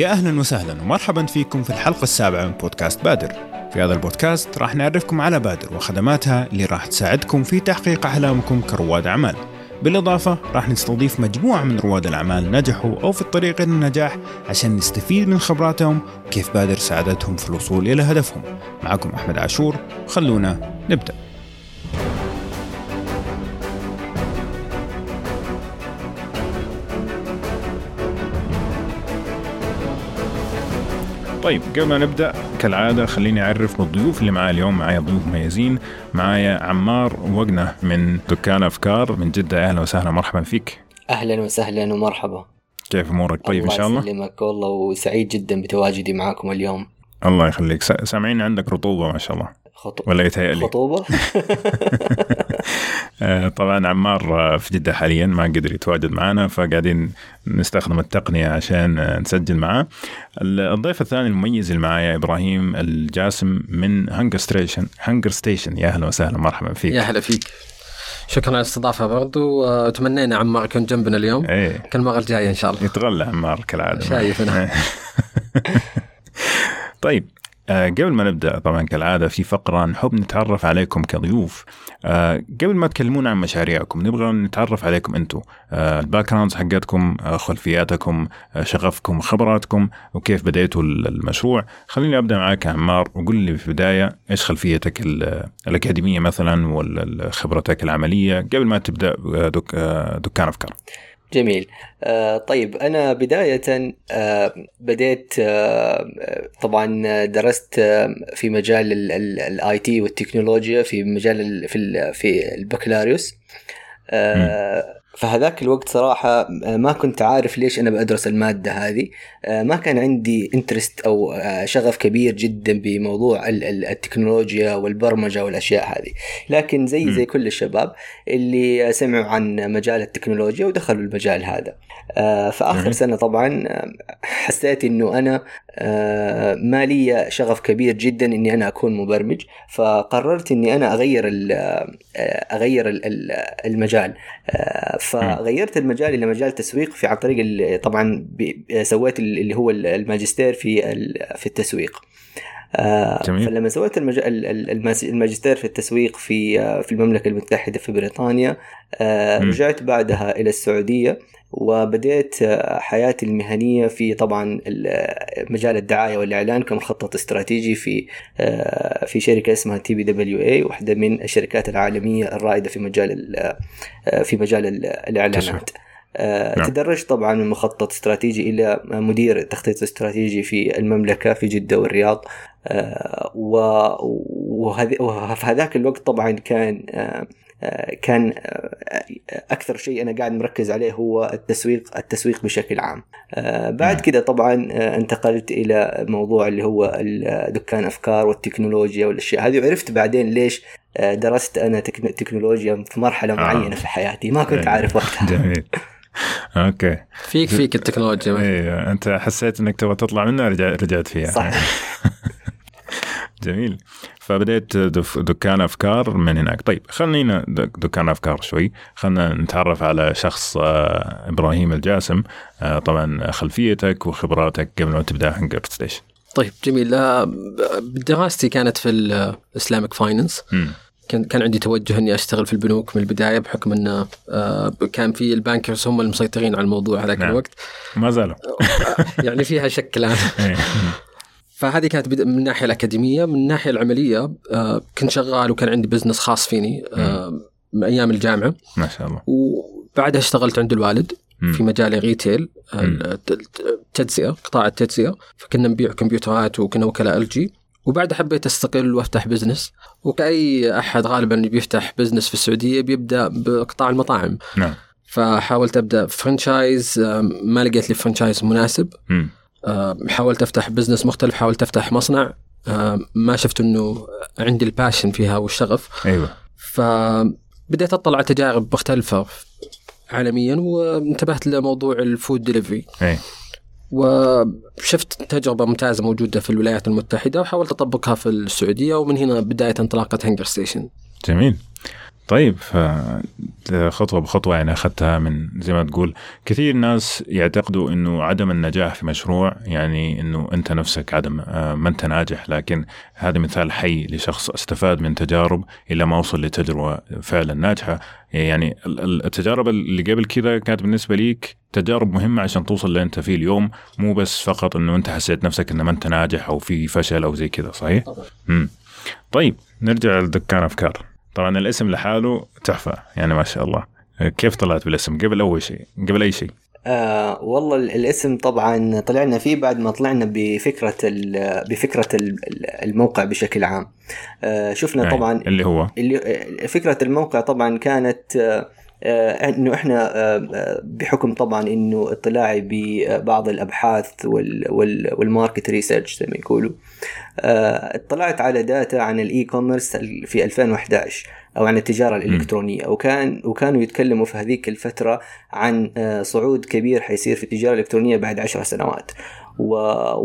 يا أهلا وسهلا ومرحبا فيكم في الحلقة السابعة من بودكاست بادر. في هذا البودكاست راح نعرفكم على بادر وخدماتها اللي راح تساعدكم في تحقيق أحلامكم كرواد أعمال. بالإضافة راح نستضيف مجموعة من رواد الأعمال نجحوا أو في الطريق إلى النجاح عشان نستفيد من خبراتهم وكيف بادر ساعدتهم في الوصول إلى هدفهم. معكم أحمد عاشور خلونا نبدأ. طيب قبل ما نبدأ كالعادة خليني أعرف بالضيوف اللي معايا اليوم. معايا ضيوف مميزين معايا عمار وقنا من دكان أفكار من جدة. أهلا وسهلا مرحبا فيك. أهلا وسهلا ومرحبا. كيف أمورك؟ طيب إن شاء الله. الله يسلمك والله وسعيد جدا بتواجدي معاكم اليوم. الله يخليك. سامعين عندك رطوبة ما شاء الله. خطوبة ولا يتهيألي. خطوبة؟ طبعا عمار في جدة حاليا ما قدر يتواجد معنا فقاعدين نستخدم التقنية عشان نسجل معاه. الضيف الثاني المميز اللي معايا إبراهيم الجاسم من HungerStation HungerStation يا أهلا وسهلا مرحبا فيك. يا هلا فيك. شكرا على الاستضافة برضو. وتمنينا عمار يكون جنبنا اليوم. إيه. كل المره الجاية إن شاء الله. يتغلى عمار كالعادة. شايف أنا طيب آه، قبل ما نبدأ طبعا كالعادة في فقرة نحب نتعرف عليكم كضيوف. آه، قبل ما تكلمونا عن مشاريعكم نبغى نتعرف عليكم أنتم آه، ال backgrounds حقتكم خلفياتكم شغفكم خبراتكم وكيف بديتوا المشروع. خليني أبدأ معك عمار وقول لي في البداية إيش خلفيتك الأكاديمية مثلا ولا خبرتك العملية قبل ما تبدأ دك دكان أفكار. جميل. آه طيب أنا بداية آه بديت آه طبعا درست في مجال ال IT والتكنولوجيا في مجال في في البكالوريوس. فهذاك الوقت صراحة ما كنت عارف ليش أنا بدرس المادة هذه. ما كان عندي انترست أو شغف كبير جدا بموضوع التكنولوجيا والبرمجة والأشياء هذه. لكن زي زي كل الشباب اللي سمعوا عن مجال التكنولوجيا ودخلوا المجال هذا. فآخر سنة طبعا حسيت أنه أنا ما لي شغف كبير جدا إني أنا أكون مبرمج فقررت إني أنا أغير أغير المجال. فغيرت المجال إلى مجال تسويق في عن طريق طبعا سويت اللي هو الماجستير في في التسويق. جميل. فلما سويت الماجستير في التسويق في في المملكة المتحدة في بريطانيا رجعت بعدها إلى السعودية. وبدأت حياتي المهنية في طبعا مجال الدعاية والإعلان كمخطط استراتيجي في في شركة اسمها TBWA واحدة من الشركات العالمية الرائدة في مجال في مجال الإعلانات. نعم. تدرجت طبعا من مخطط استراتيجي إلى مدير تخطيط استراتيجي في المملكة في جدة والرياض. وفي هذاك الوقت طبعا كان كان أكثر شيء أنا قاعد مركز عليه هو التسويق التسويق بشكل عام. بعد كده طبعا انتقلت إلى موضوع اللي هو دكان أفكار والتكنولوجيا والأشياء. هذه وعرفت بعدين ليش درست أنا تكنولوجيا في مرحلة معينة في حياتي. ما كنت عارف وقتها. جميل. أوكي. فيك فيك التكنولوجيا. أيوه أنت حسيت إنك تبغى تطلع منها رجعت فيها. صح. جميل. فبديت دكان أفكار من هناك. طيب خلينا دكان أفكار شوي. خلينا نتعرف على شخص إبراهيم الجاسم. طبعا خلفيتك وخبراتك قبل ما تبدأ HungerStation طيب جميل. دراستي كانت في ال Islamic finance كان كان عندي توجه إني أشتغل في البنوك من البداية بحكم انه كان في ال bankers هم المسيطرين على الموضوع هذاك نعم. الوقت. ما زالوا. يعني فيها شك الآن. فهذه كانت من الناحيه الأكاديمية من الناحيه العملية آه كنت شغال وكان عندي business خاص فيني آه من أيام الجامعة. ما شاء الله. وبعدها اشتغلت عند الوالد. في مجال ال retail التجزئه قطاع التجزئة. فكنا نبيع كمبيوترات وكنا وكلاء LG وبعدها حبيت أستقل وأفتح business وكأي أحد غالبا بيفتح business في السعودية بيبدأ بقطاع المطاعم. نعم. فحاولت أبدأ franchise ما لقيت لي franchise مناسب. مم. حاولت أفتح business مختلف حاولت أفتح مصنع. ما شفت إنه عندي ال passion فيها والشغف. أيوه. فبديت أطلع على تجارب مختلفة عالميا وانتبهت لموضوع ال food delivery أي. وشفت تجربة ممتازة موجودة في الولايات المتحدة وحاولت أطبقها في السعودية ومن هنا بداية انطلاقة HungerStation جميل. طيب خطوة بخطوة يعني أخذتها من زي ما تقول كثير ناس يعتقدوا أنه عدم النجاح في مشروع يعني أنه أنت نفسك عدم آه، ما أنت ناجح لكن هذا مثال حي لشخص استفاد من تجارب إلى ما وصل لتجربة فعلا ناجحة يعني التجارب اللي قبل كذا كانت بالنسبة ليك تجارب مهمة عشان توصل اللي أنت فيه اليوم مو بس فقط أنه أنت حسيت نفسك أنه ما أنت ناجح أو في فشل أو زي كذا صحيح؟ طبعا. طيب نرجع لدكان أفكار طبعا الاسم لحاله تحفة يعني ما شاء الله. كيف طلعت بالاسم؟ قبل أول شيء قبل أي شيء؟ آه والله الاسم طبعا طلعنا فيه بعد ما طلعنا بفكرة بفكرة الموقع بشكل عام. آه شفنا طبعا اللي هو؟ اللي فكرة الموقع طبعا كانت آه، إنه إحنا آه، آه، بحكم طبعا إنه اطلاعي ببعض الأبحاث وال market research زي ما يقولوا اطلعت على data عن ال e-commerce في 2011 أو عن التجارة الإلكترونية وكان وكانوا يتكلموا في هذيك الفترة عن صعود كبير حيصير في التجارة الإلكترونية بعد عشر سنوات. و...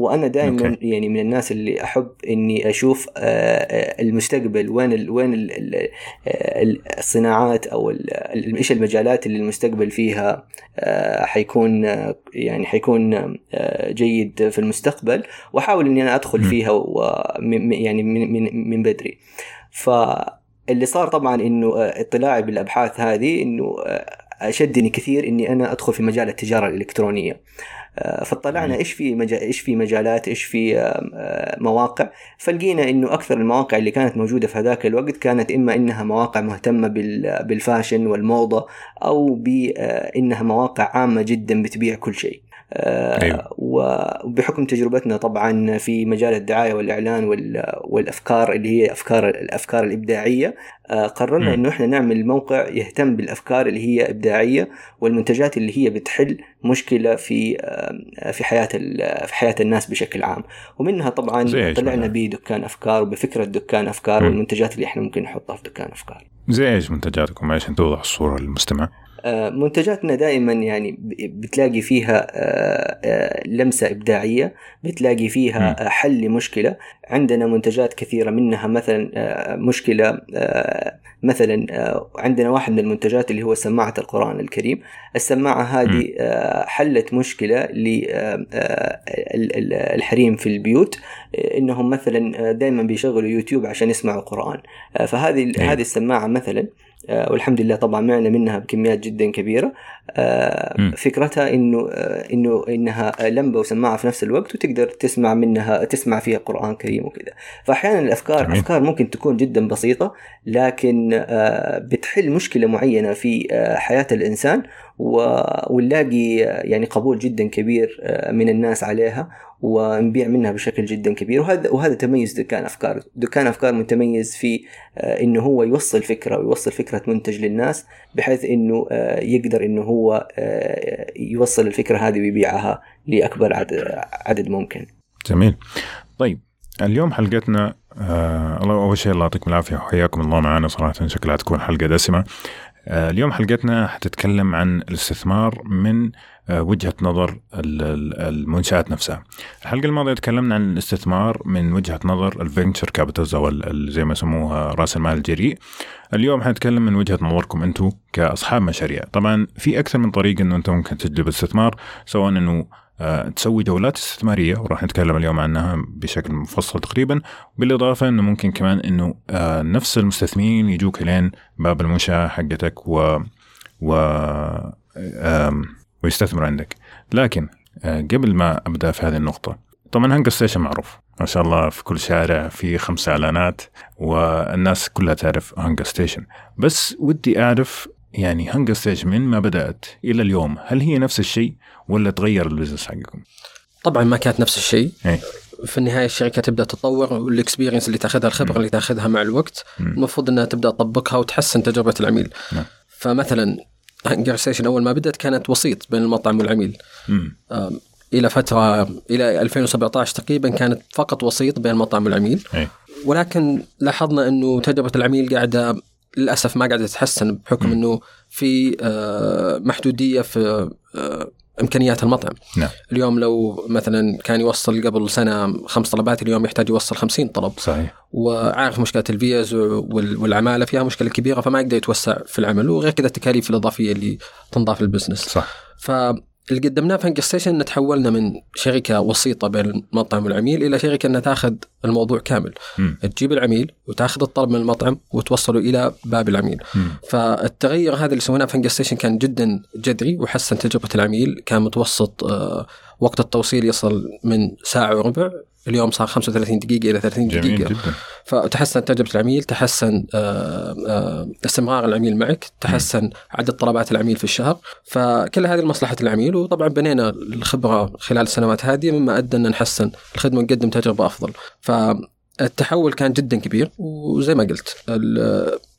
وأنا دائما يعني من الناس اللي أحب إني أشوف آه، آه، المستقبل وين ال... وين ال... آه، الصناعات أو إيش المجالات اللي المستقبل فيها حيكون يعني حيكون جيد في المستقبل وأحاول إني أنا أدخل فيها و... يعني من من من بدري. فاللي صار طبعا إنه اطلاعي بالأبحاث هذه إنه أشدني كثير إني أنا أدخل في مجال التجارة الإلكترونية. آه، فاطلعنا إيش في مجال إيش في مجالات إيش في آه، مواقع. فلقينا إنه أكثر المواقع اللي كانت موجودة في هذاك الوقت كانت إما إنها مواقع مهتمة بالفاشن والموضة أو بانها مواقع عامة جدا بتبيع كل شيء. أيوه. وبحكم تجربتنا طبعا في مجال الدعاية والإعلان والأفكار اللي هي أفكار الأفكار الإبداعية آه، قررنا إنه إحنا نعمل موقع يهتم بالأفكار اللي هي إبداعية والمنتجات اللي هي بتحل مشكلة في آه، في حياة في حياة الناس بشكل عام. ومنها طبعا طلعنا بدكان أفكار وبفكرة دكان أفكار. والمنتجات اللي إحنا ممكن نحطها في دكان أفكار. زي إيش منتجاتكم عشان توضح الصورة للمستمع منتجاتنا دائما يعني بتلاقي فيها آه، آه، لمسة إبداعية بتلاقي فيها حل لمشكلة. عندنا منتجات كثيرة منها مثلا مشكلة مثلا عندنا واحد من المنتجات اللي هو سماعة القرآن الكريم. السماعة هذه حلت مشكلة للحريم في البيوت. إنهم مثلا دائما بيشغلوا يوتيوب عشان يسمعوا قرآن فهذه هذه السماعة مثلا آه، والحمد لله طبعا معنا منها بكميات جدا كبيرة. آه، فكرتها إنه آه، إنه إنها لمبة وسماعة في نفس الوقت وتقدر تسمع منها تسمع فيها قرآن كريم وكذا. فاحيانا الأفكار جميل. أفكار ممكن تكون جدا بسيطة لكن بتحل مشكلة معينة في حياة الإنسان ونلاقي يعني قبول جدا كبير من الناس عليها. ونبيع منها بشكل جدا كبير وهذا وهذا تميز دكان أفكار، دكان أفكار متميز في آه، إنه هو يوصل فكرة ويوصل فكرة منتج للناس بحيث إنه آه، يقدر إنه هو آه، يوصل الفكرة هذه ويبيعها لأكبر عدد ممكن. جميل. طيب اليوم حلقتنا آه الله أول شيء الله يعطيكم العافية وحياكم الله معنا صراحة شكلها تكون حلقة دسمة. آه اليوم حلقتنا حتتكلم عن الاستثمار من وجهة نظر المنشآت نفسها. الحلقة الماضية تكلمنا عن الاستثمار من وجهة نظر ال venture capitals أو زي ما يسموها رأس المال الجريء. اليوم حنتكلم من وجهة نظركم أنتم كأصحاب مشاريع. طبعا في أكثر من طريقه إنه أنت ممكن تجلب استثمار سواء إنه آه، تسوي جولات استثمارية وراح نتكلم اليوم عنها بشكل مفصل تقريبا بالإضافة إنه ممكن كمان إنه آه، نفس المستثمرين يجوك لين باب المنشأة حقتك و و ويستثمر عندك لكن آه، قبل ما أبدأ في هذه النقطة طبعا هانجر ستيشن معروف ما شاء الله في كل شارع في خمس إعلانات والناس كلها تعرف هانجر ستيشن بس ودي أعرف يعني هانجر ستيشن من ما بدأت إلى اليوم هل هي نفس الشيء ولا تغير ال business حقكم؟ طبعا ما كانت نفس الشيء أي. في النهاية الشركة تبدأ تتطور وال experience اللي تاخذها الخبرة اللي تاخذها مع الوقت المفروض إنها تبدأ تطبقها وتحسن تجربة العميل م. نعم. فمثلا هانجر ستيشن اول ما بدأت كانت وسيط بين المطعم والعميل. إلى فترة إلى 2017 تقريبا كانت فقط وسيط بين المطعم والعميل. أي. ولكن لاحظنا إنه تجربة العميل قاعدة للأسف ما قاعدة تتحسن بحكم إنه في آه، محدودية في آه، إمكانيات المطعم. نعم. اليوم لو مثلا كان يوصل قبل سنة خمس طلبات اليوم يحتاج يوصل 50 طلب. صحيح. وعارف مشكلة الفيز وال- والعمالة فيها مشكلة كبيرة فما يقدر يتوسع في العمل. وغير كذا التكاليف الإضافية اللي تنضاف لل business. صح. فاللي قدمناه في ستيشن إن تحولنا من شركة وسيطة بين المطعم والعميل إلى شركة إنها تأخذ الموضوع كامل مم. تجيب العميل وتأخذ الطلب من المطعم وتوصله إلى باب العميل مم. فالتغير هذا اللي سويناه في ستيشن كان جدا جذري وحسن تجربة العميل كان متوسط آه، وقت التوصيل يصل من ساعة وربع اليوم صار 35 دقيقة إلى 30 جميل دقيقة. جدا. فتحسن تجربة العميل تحسن آه، آه، استمرار العميل معك تحسن عدد طلبات العميل في الشهر. فكل هذه لمصلحة العميل وطبعا بنينا الخبرة خلال السنوات هذه مما أدى أن نحسن الخدمة ونقدم تجربة أفضل. فالتحول كان جدا كبير وزي ما قلت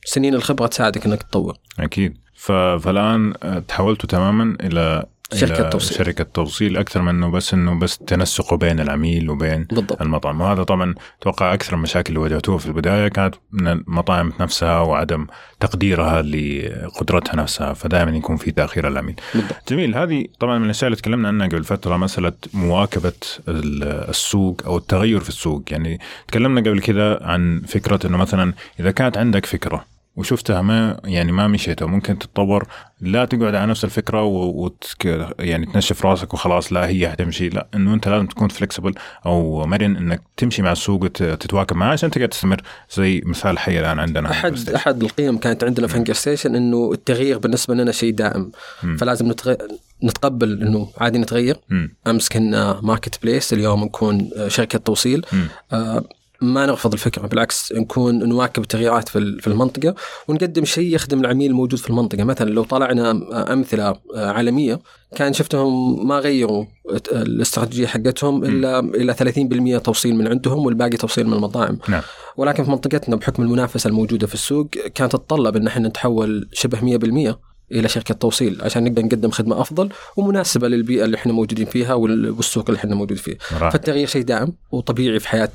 سنين الخبرة تساعدك إنك تطور. أكيد. فالآن آه، تحولتوا تماما إلى شركة توصيل. شركة توصيل أكثر من إنه بس إنه بس تنسقوا بين العميل وبين بالضبط. المطعم. وهذا طبعا أتوقع أكثر المشاكل اللي واجهتوها في البداية كانت من المطاعم نفسها وعدم تقديرها لقدرتها نفسها فدائما يكون في تأخير العميل. بالضبط. جميل. هذه طبعا من الأشياء اللي تكلمنا عنها قبل فترة مسألة مواكبة ال- السوق أو التغير في السوق. يعني تكلمنا قبل كذا عن فكرة إنه مثلا إذا كانت عندك فكرة وشفتها ما يعني ما مشيت ممكن تتطور. لا تقعد على نفس الفكرة و- وتك يعني تنشف راسك وخلاص لا هي حتمشي. لا إنه أنت لازم تكون flexible أو مرن إنك تمشي مع السوق وتتواكب معاه عشان تقدر تستمر. زي مثال حي الآن عندنا احد أحد القيم كانت عندنا في هانجر ستيشن إنه التغيير بالنسبة لنا شيء دائم. مم. فلازم نتغ... نتقبل إنه عادي نتغير. مم. أمس كنا ماركت بليس اليوم نكون شركة توصيل. آه، ما نرفض الفكرة بالعكس نكون نواكب التغييرات في ال- في المنطقة ونقدم شيء يخدم العميل الموجود في المنطقة. مثلا لو طلعنا أمثلة عالمية كان شفتهم ما غيروا الاستراتيجية حقتهم الا إلى 30% توصيل من عندهم والباقي توصيل من المطاعم. نعم. ولكن في منطقتنا بحكم المنافسة الموجودة في السوق كانت تتطلب إن إحنا نتحول شبه 100% إلى شركة توصيل عشان نقدر نقدم خدمة أفضل ومناسبة للبيئة اللي إحنا موجودين فيها وال- والسوق اللي إحنا موجود فيه. رائع. فالتغيير شيء دائم وطبيعي في حياة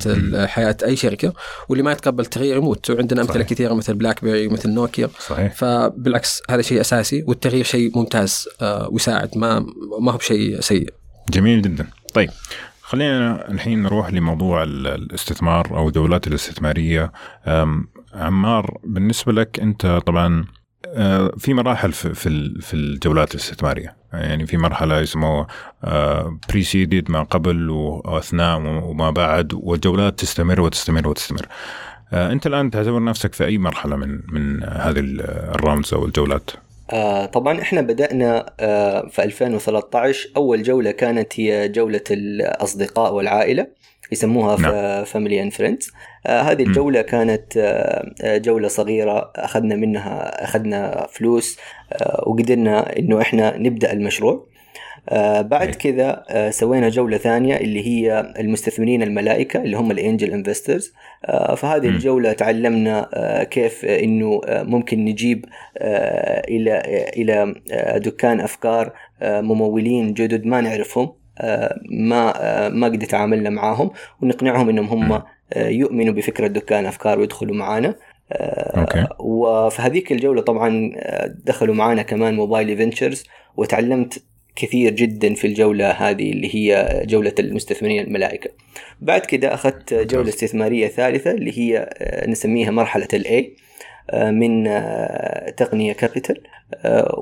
حياة أي شركة واللي ما يتقبل التغيير يموت وعندنا أمثلة. كثيرة مثل بلاك بيري مثل نوكيا صحيح فبالعكس هذا شيء أساسي والتغيير شيء ممتاز آه، ويساعد ما ما هو بشيء سيء. جميل جدا طيب خلينا الحين نروح لموضوع ال- الاستثمار أو الجولات الاستثمارية عمار بالنسبة لك أنت طبعا في مراحل في في ال- في الجولات الاستثمارية. يعني في مرحلة يسموها pre-seed ما قبل وأثناء وما بعد والجولات تستمر وتستمر وتستمر. آه، أنت الآن تعتبر نفسك في أي مرحلة من من هذه ال- ال rounds أو الجولات؟ آه طبعا إحنا بدأنا آه في 2013 أول جولة كانت هي جولة الأصدقاء والعائلة. يسموها family and friends هذه م. الجولة كانت آه آه، جولة صغيرة أخذنا منها أخذنا فلوس آه وقدرنا إنه إحنا نبدأ المشروع بعد أي. كذا سوينا جولة ثانية اللي هي المستثمرين الملائكة اللي هم ال angel investors فهذه م. الجولة تعلمنا كيف إنه ممكن نجيب إلى إلى دكان أفكار ممولين جدد ما نعرفهم ما ما قد تعاملنا معاهم ونقنعهم إنهم هم يؤمنوا بفكرة دكان أفكار ويدخلوا معانا. أوكي. وفي هذيك الجولة طبعا دخلوا معانا كمان موبايلي فينتشرز وتعلمت كثير جدا في الجولة هذه اللي هي جولة المستثمرين الملائكة. بعد كده أخذت جولة استثمارية ثالثة اللي هي آه، نسميها مرحلة ال A من آه، تقنية كابيتال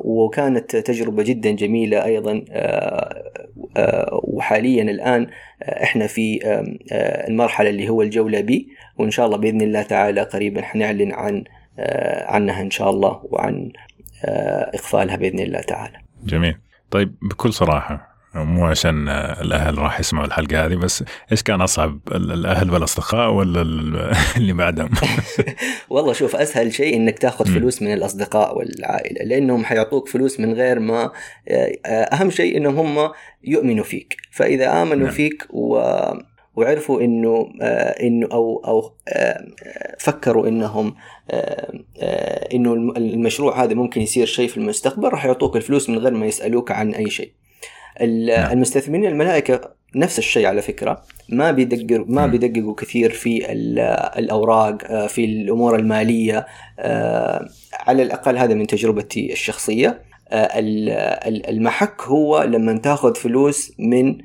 وكانت تجربة جدا جميلة أيضا آه، آه، وحاليا الآن آه، إحنا في آه، المرحلة اللي هو الجولة بي وإن شاء الله بإذن الله تعالى قريبا حنعلن عن آه، عنها إن شاء الله وعن آه، إقفالها بإذن الله تعالى. جميل. طيب بكل صراحة مو عشان الأهل راح يسمعوا الحلقة هذه بس إيش كان أصعب ال- الأهل والأصدقاء ولا ال- اللي بعدهم والله شوف أسهل شيء إنك تأخذ. فلوس من الأصدقاء والعائلة لأنهم حيعطوك فلوس من غير ما آه، أهم شيء إنهم هم يؤمنوا فيك فإذا آمنوا نعم. فيك و وعرفوا إنه آه، إنه أو أو آه، فكروا إنهم إنه الم- المشروع هذا ممكن يصير شيء في المستقبل راح يعطوك الفلوس من غير ما يسألوك عن أي شيء. نعم. المستثمرين الملائكة نفس الشيء على فكرة ما بيدققوا ما. بيدققوا كثير في ال- الأوراق آه، في الأمور المالية آه، على الأقل هذا من تجربتي الشخصية المحك هو لما تاخذ فلوس من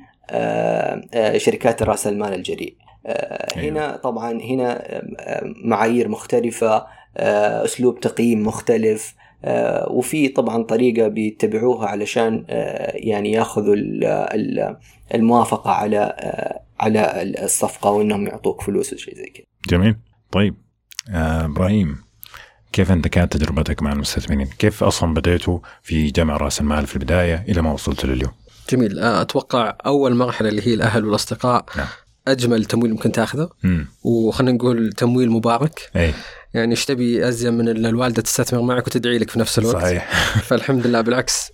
شركات رأس المال الجريء أيوه. هنا طبعا هنا معايير مختلفة أسلوب تقييم مختلف وفي طبعا طريقة بيتبعوها علشان يعني ياخذوا الموافقة على على الصفقة وإنهم يعطوك فلوس وشيء زي كذا. جميل طيب إبراهيم كيف انت كانت تجربتك مع المستثمرين؟ كيف أصلا بديتوا في جمع رأس المال في البداية إلى ما وصلت لليوم؟ جميل أتوقع أول مرحلة اللي هي الأهل والأصدقاء نعم. أجمل تمويل ممكن تاخذه. وخلينا نقول تمويل مبارك. أي. يعني إيش تبي ازين من ان الوالدة تستثمر معك وتدعي لك في نفس الوقت. صحيح. فالحمد لله بالعكس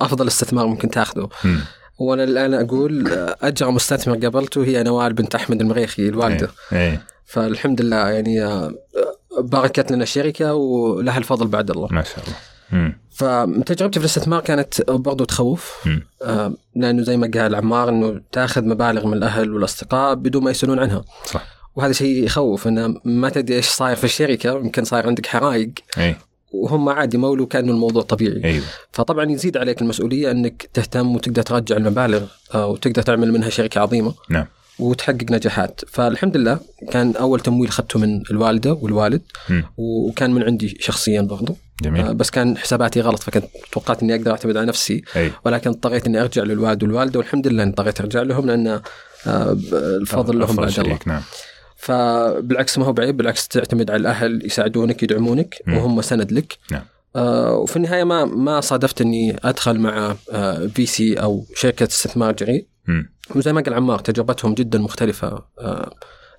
أفضل استثمار ممكن تاخذه. م. وأنا الآن أقول اجرى مستثمر قابلته هي نوال بنت أحمد المريخي الوالدة. أي. فالحمد لله يعني باركت لنا الشركة ولها الفضل بعد الله. ما شاء الله. فتجربتي في الاستثمار كانت برضو تخوف. آه لأنه زي ما قال عمار إنه تأخذ مبالغ من الأهل والأصدقاء بدون ما يسألون عنها. صح. وهذا شيء يخوف إنه ما تدري إيش صاير في الشركة يمكن صاير عندك حرائق. أي. وهم عادي مولوا كأنه الموضوع طبيعي. أيوه. فطبعا يزيد عليك المسؤولية إنك تهتم وتقدر ترجع المبالغ وتقدر تعمل منها شركة عظيمة. نعم. وتحقق نجاحات. فالحمد لله كان أول تمويل اخذته من الوالدة والوالد. م. وكان من عندي شخصيا برضو. جميل. بس كان حساباتي غلط فكنت توقعت إني أقدر أعتمد على نفسي أي. ولكن اضطريت إني أرجع للوالد والوالده والحمد لله اني اضطريت ارجع لهم لأن الفضل لهم بعد الله نعم. فبالعكس ما هو بعيب بالعكس تعتمد على الأهل يساعدونك يدعمونك م. وهم سند لك نعم. آه وفي النهاية ما ما صادفت إني أدخل مع آه VC أو شركة استثمار جريء وزي ما قال عمار تجربتهم جدا مختلفة آه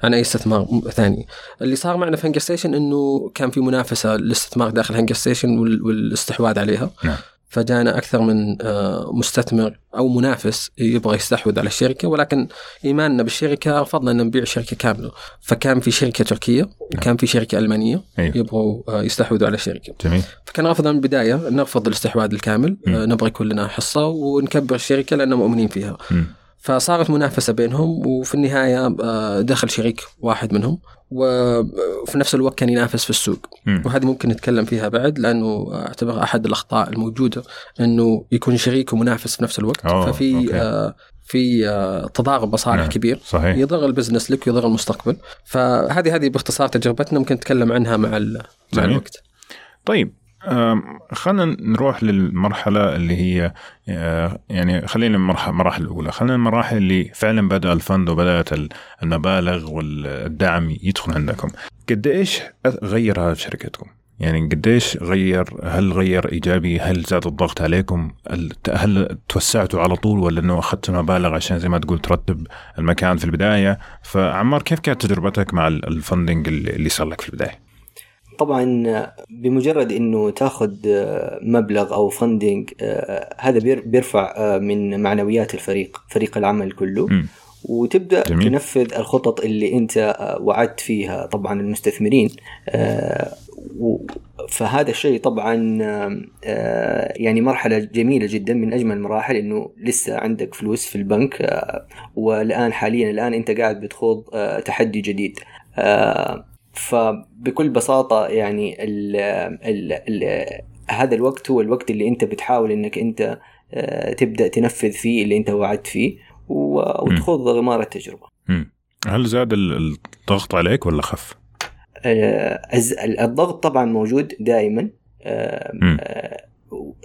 عن أي استثمار ثاني. اللي صار معنا في هنجر ستيشن إنه كان في منافسة للاستثمار داخل هنجر ستيشن والاستحواذ عليها. نعم. فجانا أكثر من مستثمر أو منافس يبغى يستحوذ على الشركة ولكن إيماننا بالشركة رفضنا ان نبيع الشركة كاملة فكان في شركة تركية وكان في شركة ألمانية أيوه. يبغوا يستحوذوا على الشركة جميل فكان رفضنا من البداية نرفض الاستحواذ الكامل م. نبغى يكون لنا حصة ونكبر الشركة لأن مؤمنين فيها م. فصارت منافسة بينهم وفي النهاية دخل شريك واحد منهم وفي نفس الوقت كان ينافس في السوق م. وهذه ممكن نتكلم فيها بعد لأنه اعتبر أحد الأخطاء الموجودة إنه يكون شريك ومنافس في نفس الوقت أوه. ففي أوكي. آه في آه تضارب مصالح نعم. كبير صحيح يضر البزنس لك ويضر المستقبل فهذه هذه باختصار تجربتنا ممكن نتكلم عنها مع مع. الوقت طيب خلينا نروح للمرحلة اللي هي يعني خلينا المراحل الأولى. خلينا المراحل اللي فعلا بدأ الفند وبدأت المبالغ والدعم يدخل عندكم. قد إيش غير هذا شركتكم؟ يعني قديش غير هل غير إيجابي؟ هل زاد الضغط عليكم؟ هل توسعتوا على طول ولا إنه أخذتوا مبالغ عشان زي ما تقول ترتب المكان في البداية؟ فعمار كيف كانت تجربتك مع الفندنج اللي صار لك في البداية؟ طبعا بمجرد إنه تاخذ مبلغ أو فندنج هذا بيرفع من معنويات الفريق فريق العمل كله م. وتبدأ جميل. تنفذ الخطط اللي أنت وعدت فيها طبعا المستثمرين فهذا الشيء طبعا يعني مرحلة جميلة جدا من أجمل المراحل إنه لسه عندك فلوس في البنك والآن حاليا الآن أنت قاعد بتخوض تحدي جديد فبكل بساطة يعني ال ال ال هذا الوقت هو الوقت اللي أنت بتحاول إنك أنت تبدأ تنفذ فيه اللي أنت وعدت فيه وتخوض غمار التجربة. هل زاد الضغط عليك ولا خف؟ الضغط طبعا موجود دائما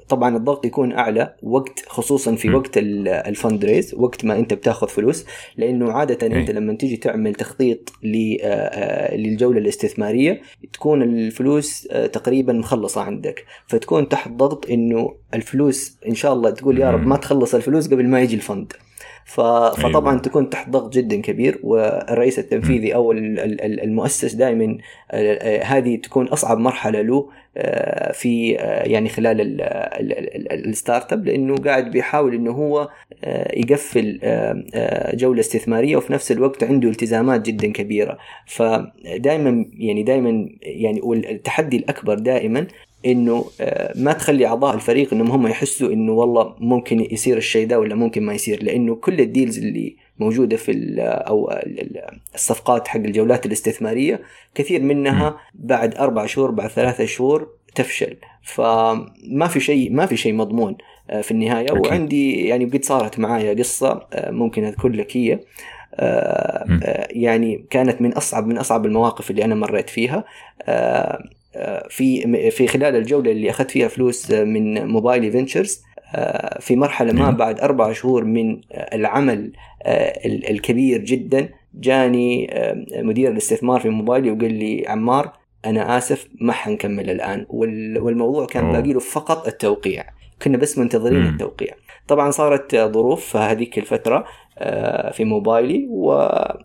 طبعا الضغط يكون أعلى وقت خصوصا في م. وقت الفند ريز وقت ما أنت بتاخذ فلوس لأنه عاده أي. انت لما تيجي تعمل تخطيط للجولة الاستثمارية تكون الفلوس تقريبا مخلصة عندك فتكون تحت ضغط إنه الفلوس إن شاء الله تقول يا رب ما تخلص الفلوس قبل ما يجي الفند فطبعا أيوة. تكون تحت ضغط جدا كبير والرئيس التنفيذي أو المؤسس دائما هذه تكون أصعب مرحلة له في يعني خلال ال startup لأنه قاعد بيحاول إنه هو يقفل جولة استثمارية وفي نفس الوقت عنده التزامات جدا كبيرة. فدائما يعني دائما يعني والتحدي الأكبر دائما إنه ما تخلي أعضاء الفريق إنهم هم يحسوا إنه والله ممكن يصير الشيء ده ولا ممكن ما يصير لأنه كل ال deals اللي موجودة في أو الصفقات حق الجولات الاستثمارية. كثير منها بعد أربع شهور بعد ثلاثة شهور تفشل. فما في شيء ما في شيء مضمون آه، في النهاية. أكيد. وعندي يعني قد صارت معايا قصة آه، ممكن أذكر لك هي. يعني كانت من اصعب من أصعب المواقف اللي أنا مريت فيها. في في خلال الجولة اللي أخذت فيها فلوس من موبايلي فينتشرز في مرحلة ما بعد أربع شهور من العمل الكبير جدا جاني مدير الاستثمار في موبايلي وقال لي عمار أنا آسف ما حنكمل الآن. والموضوع كان باقي له فقط التوقيع. كنا بس منتظرين التوقيع. طبعا صارت ظروف هذيك الفترة آه، في موبايلي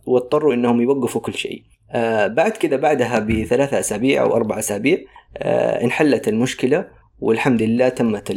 واضطروا إنهم يوقفوا كل شيء. آه، بعد كده بعدها بثلاثة أسابيع أو أربع أسابيع آه، انحلت المشكلة. والحمد لله تمت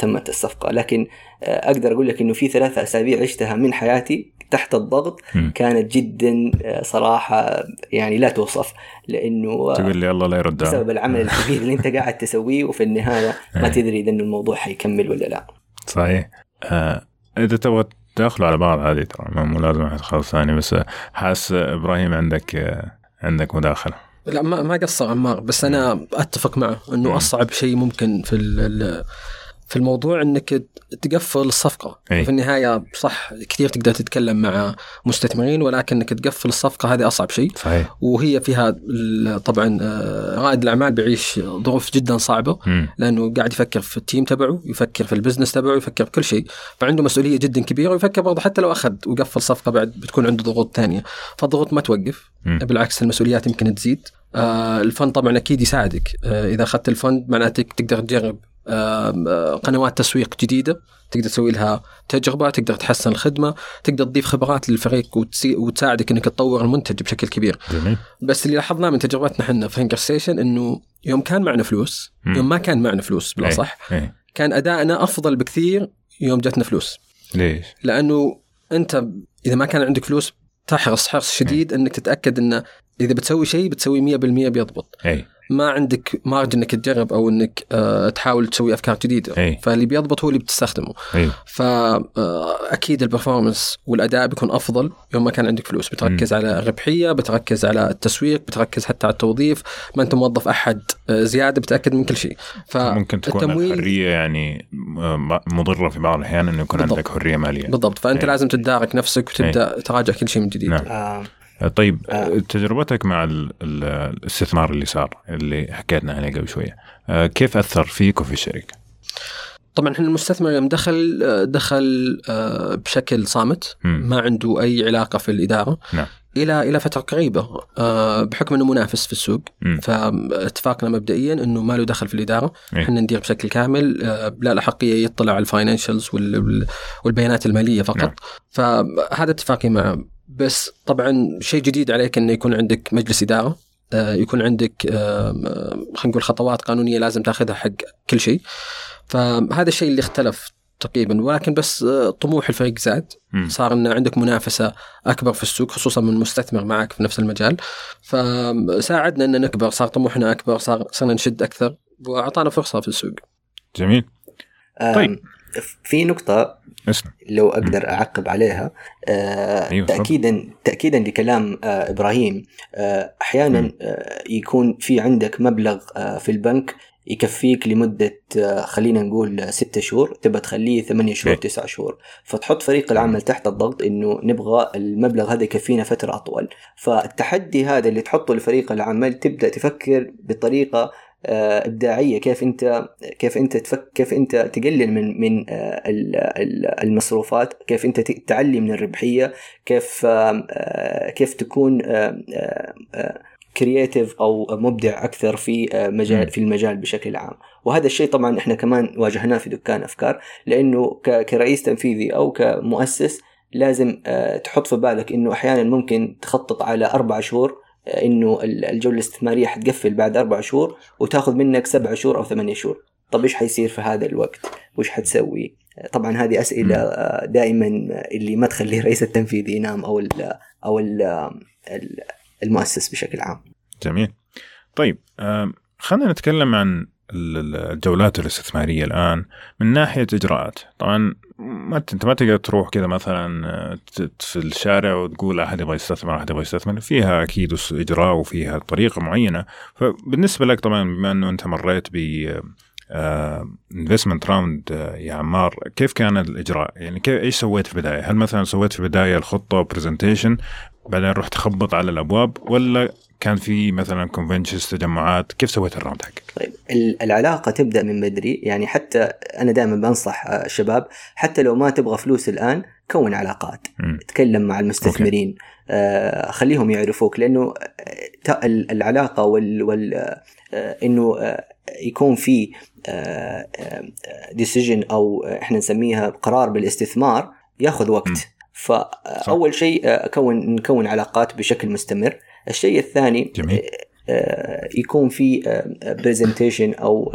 تمت الصفقة. لكن أقدر أقول لك إنه في ثلاثة أسابيع عشتها من حياتي تحت الضغط. كانت جدا صراحة يعني لا توصف لأنه تقول لي الله لا يردها بسبب العمل الكبير اللي انت قاعد تسويه وفي النهاية ما تدري إذا الموضوع حيكمل ولا لا. صحيح. آه إذا تبغى تدخلوا على بعض هذه ترى مو لازم أحد خالص ثاني بس حاس إبراهيم عندك عندك مداخلة. لا ما ما قصر عمار بس أنا أتفق معه إنه أصعب شيء ممكن في في الموضوع إنك تقفل الصفقة أي. في النهاية صح كثير تقدر تتكلم مع مستثمرين ولكن إنك تقفل الصفقة هذه أصعب شيء صحيح. وهي فيها طبعا آه، رائد الأعمال بيعيش ظروف جدا صعبة م. لأنه قاعد يفكر في ال team تبعه يفكر في ال business تبعه يفكر في كل شيء فعنده مسؤولية جدا كبيرة ويفكر برضه حتى لو أخذ وقفل صفقة بعد بتكون عنده ضغوط ثانية فالضغوط ما توقف م. بالعكس المسؤوليات يمكن تزيد آه ال fund طبعا أكيد يساعدك آه إذا أخذت ال fund معناته تقدر تجرب قنوات تسويق جديدة. تقدر تسوي لها تجربة تقدر تحسن الخدمة تقدر تضيف خبرات للفريق وتساعدك إنك تطور المنتج بشكل كبير. جميل. بس اللي لاحظناه من تجربتنا إحنا في هنجر ستيشن إنه يوم كان معنا فلوس يوم ما كان معنا فلوس بلا صح كان أدائنا أفضل بكثير يوم جتنا فلوس. ليش؟ لأنه أنت إذا ما كان عندك فلوس تحرص حرص شديد إنك تتأكد إنه إذا بتسوي شيء بتسوي 100% بيضبط. أي. ما عندك margin إنك تجرب أو إنك آه، تحاول تسوي أفكار جديدة أي. فاللي بيضبط هو اللي بتستخدمه أي. فاكيد آه، ال performance والأداء بيكون أفضل يوم ما كان عندك فلوس بتركز م. على الربحية بتركز على التسويق بتركز حتى على التوظيف ما أنت موظف أحد آه، زيادة بتأكد من كل شيء ممكن تكون التمويل الحرية يعني مضرة في بعض الأحيان إنه يكون بالضبط. عندك حرية مالية بالضبط فأنت أي. لازم تدارك نفسك وتبدأ تراجع كل شيء من جديد نعم. آه. طيب آه. تجربتك مع الاستثمار اللي صار اللي حكيتنا عليه قبل شوية آه، كيف أثر فيك وفي الشركة؟ طبعا إحنا المستثمر يوم دخل دخل آه، بشكل صامت. ما عنده أي علاقة في الإدارة نعم. إلى إلى فترة قريبة بحكم إنه منافس في السوق م. فاتفاقنا مبدئيا إنه ما له دخل في الإدارة إيه. إحنا ندير بشكل كامل لا الاحقيه يطلع على الفاينانشلز والبيانات المالية فقط نعم. فهذا اتفاقي مع بس طبعا شيء جديد عليك إنه يكون عندك مجلس إدارة آه، يكون عندك خلينا نقول خطوات قانونية لازم تأخذها حق كل شيء. فهذا الشيء اللي اختلف تقريبا ولكن بس آه، طموح الفريق زاد. صار إن عندك منافسة أكبر في السوق خصوصا من مستثمر معك في نفس المجال. فساعدنا إن نكبر صار طموحنا أكبر صار صرنا نشد أكثر وأعطانا فرصة في السوق. جميل. طيب. في نقطة اسم. لو أقدر أعقب عليها آه أيوة تاكيدا تاكيدا لكلام آه إبراهيم آه أحيانا آه يكون في عندك مبلغ آه في البنك يكفيك لمدة خلينا نقول ستة شهور تبى تخليه ثمانية شهور إيه. تسعة شهور. فتحط فريق العمل تحت الضغط إنه نبغى المبلغ هذا يكفينا فترة أطول. فالتحدي هذا اللي تحطه لفريق العمل تبدأ تفكر بطريقة إبداعية. كيف انت كيف أنت تفك كيف أنت تقلل من من آه، المصروفات؟ كيف أنت تعلي من الربحية؟ كيف آه، كيف تكون كرييتيف أو مبدع أكثر في مجال في المجال بشكل عام؟ وهذا الشيء طبعا إحنا كمان واجهناه في دكان أفكار لأنه كرئيس تنفيذي أو كمؤسس لازم تحط في بالك إنه أحيانا ممكن تخطط على أربع شهور إنه الجولة الاستثمارية حتقفل بعد أربع شهور وتاخذ منك سبع شهور أو ثمانية شهور. طب إيش حيصير في هذا الوقت؟ وش حتسوي؟ طبعا هذه أسئلة دائما اللي ما تخلي الرئيس التنفيذي ينام أو ال أو ال المؤسس بشكل عام. جميل. طيب خلينا نتكلم عن الجولات الاستثمارية الآن من ناحية إجراءات. طبعا ما أنت ما تقدر تروح كذا مثلا في الشارع وتقول أحد يبغى يستثمر أحد يبغى يستثمر فيها أكيد إجراء وفيها طريقة معينة فبالنسبة لك طبعا بما إنه أنت مريت ب investment آه، round آه، يا عمار كيف كان الإجراء؟ يعني كيف إيش سويت في البداية؟ هل مثلا سويت في البداية الخطة و presentation بعدين رحت تخبط على الأبواب ولا كان في مثلا conventions تجمعات كيف سويت ال round حقك؟ طيب العلاقة تبدأ من بدري يعني حتى أنا دائما بنصح الشباب حتى لو ما تبغى فلوس الآن كون علاقات م. تكلم مع المستثمرين آه خليهم يعرفوك لأنه العلاقة وال, وال آه إنه آه يكون في decision آه، أو إحنا نسميها قرار بالاستثمار ياخذ وقت م. فأول شيء آه، كون نكون علاقات بشكل مستمر. الشيء الثاني جميل. آه، يكون في presentation أو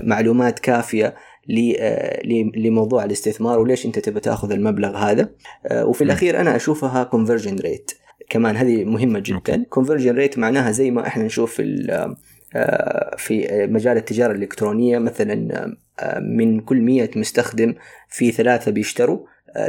معلومات كافية لموضوع الاستثمار وليش أنت تبى تأخذ المبلغ هذا. وفي الأخير أنا أشوفها conversion rate كمان هذه مهمة جدا. conversion rate معناها زي ما إحنا نشوف في في مجال التجارة الإلكترونية مثلا من كل 100 مستخدم في ثلاثة بيشتروا.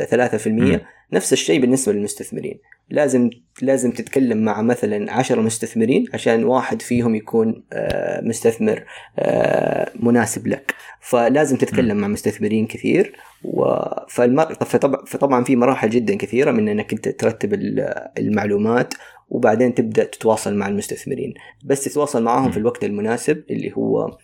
3% م. نفس الشيء بالنسبة للمستثمرين. لازم لازم تتكلم مع مثلا 10 مستثمرين عشان واحد فيهم يكون آه، مستثمر آه، مناسب لك. فلازم تتكلم مع مستثمرين كثير. فطبعا فطبعا في مراحل جدا كثيرة من إنك أنت ترتب المعلومات وبعدين تبدأ تتواصل مع المستثمرين. بس تتواصل معاهم في الوقت المناسب اللي هو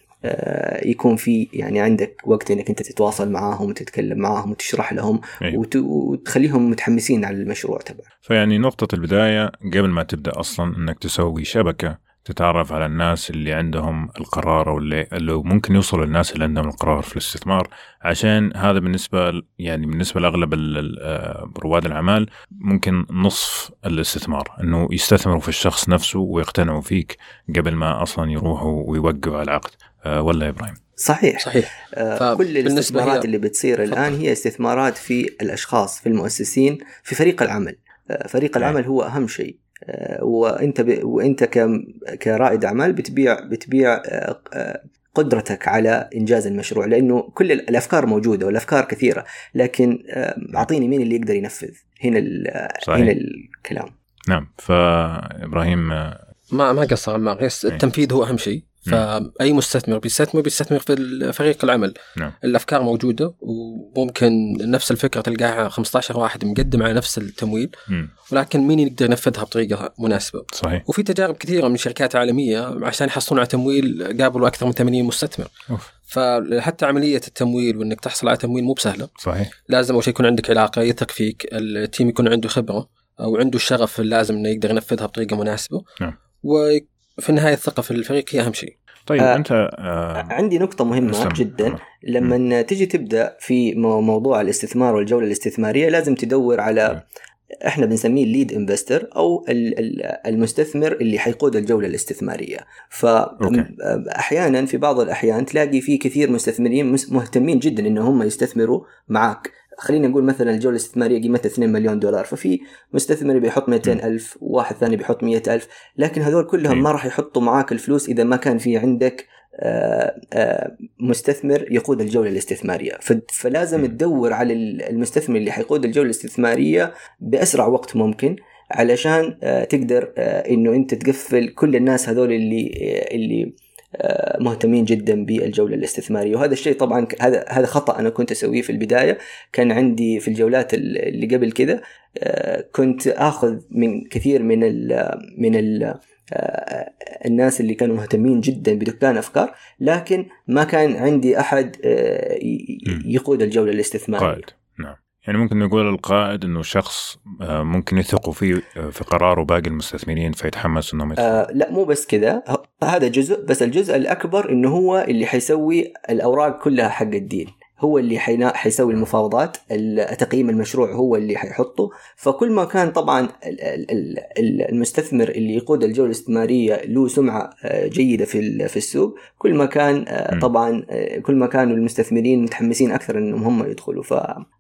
يكون في يعني عندك وقت إنك أنت تتواصل معاهم وتتكلم معاهم وتشرح لهم أيوه. وتخليهم متحمسين على المشروع تبعك. فيعني نقطة البداية قبل ما تبدأ أصلا إنك تسوي شبكة تتعرف على الناس اللي عندهم القرار أو اللي, اللي ممكن يوصلوا للناس اللي عندهم القرار في الاستثمار عشان هذا بالنسبة يعني بالنسبة لأغلب آه، رواد الأعمال ممكن نصف الاستثمار إنه يستثمروا في الشخص نفسه ويقتنعوا فيك قبل ما أصلا يروحوا ويوقعوا العقد آه، ولا يا إبراهيم؟ صحيح. صحيح. آه كل الاستثمارات اللي بتصير الآن هي استثمارات في الأشخاص في المؤسسين في فريق العمل. آه فريق نعم. العمل هو أهم شيء. آه وأنت ب... وأنت ك... كرائد أعمال بتبيع بتبيع آه, آه، قدرتك على إنجاز المشروع لأنه كل الأفكار موجودة والأفكار كثيرة. لكن آه، أعطيني مين اللي يقدر ينفذ؟ هنا صحيح. هنا الكلام. نعم. فابراهيم ما ما قصر عمار التنفيذ هو أهم شيء. فأي مستثمر بيستثمر بيستثمر في فريق العمل. نعم. الأفكار موجودة وممكن نفس الفكرة تلقاها 15 واحد مقدم على نفس التمويل م. ولكن مين يقدر ينفذها بطريقة مناسبة؟ صحيح. وفي تجارب كثيرة من شركات عالمية عشان يحصلون على تمويل قابلوا أكثر من 80 مستثمر. أوف. فحتى عملية التمويل وإنك تحصل على تمويل مو بسهلة. صحيح. لازم أول شيء يكون عندك علاقة يثق فيك ال team يكون عنده خبرة أو عنده الشغف اللازم إنه يقدر ينفذها بطريقة مناسبة. نعم. في النهايه الثقة في الفريق هي أهم شيء. طيب آه أنت آه عندي نقطة مهمة مستمع. جدا. لما تجي تبدأ في موضوع الاستثمار والجولة الاستثمارية لازم تدور على إحنا بنسميه الليد انفستر أو المستثمر اللي حيقود الجولة الاستثمارية. فاحيانا في بعض الأحيان تلاقي في كثير مستثمرين مهتمين جدا ان هم يستثمروا معك خلينا نقول مثلا الجولة الاستثمارية قيمتها 2 مليون دولار ففي مستثمر بيحط 200 ألف وواحد ثاني بيحط 100 ألف لكن هذول كلهم ما راح يحطوا معاك الفلوس إذا ما كان في عندك آه، آه، مستثمر يقود الجولة الاستثمارية. فلازم تدور على المستثمر اللي حيقود الجولة الاستثمارية بأسرع وقت ممكن علشان آه، تقدر إنه أنت تقفل كل الناس هذول اللي اللي مهتمين جدا بالجولة الاستثمارية. وهذا الشيء طبعا هذا هذا خطأ أنا كنت أسويه في البداية. كان عندي في الجولات اللي قبل كذا آه، كنت آخذ من كثير من ال من ال آه، الناس اللي كانوا مهتمين جدا بدكان أفكار. لكن ما كان عندي أحد يقود الجولة الاستثمارية. يعني ممكن نقول القائد إنه شخص آه، ممكن يثقوا فيه آه، في قراره باقي المستثمرين فيتحمس إنهم آه لا مو بس كذا. هذا جزء بس الجزء الأكبر إنه هو اللي حيسوي الأوراق كلها حق الدين. هو اللي حينا حيسوي المفاوضات تقييم المشروع هو اللي حيحطه. فكل ما كان طبعا المستثمر اللي يقود الجولة الاستثمارية له سمعة آه، جيدة في في السوق كل ما كان طبعا كل ما كانوا المستثمرين متحمسين أكثر إنهم هم يدخلوا. ف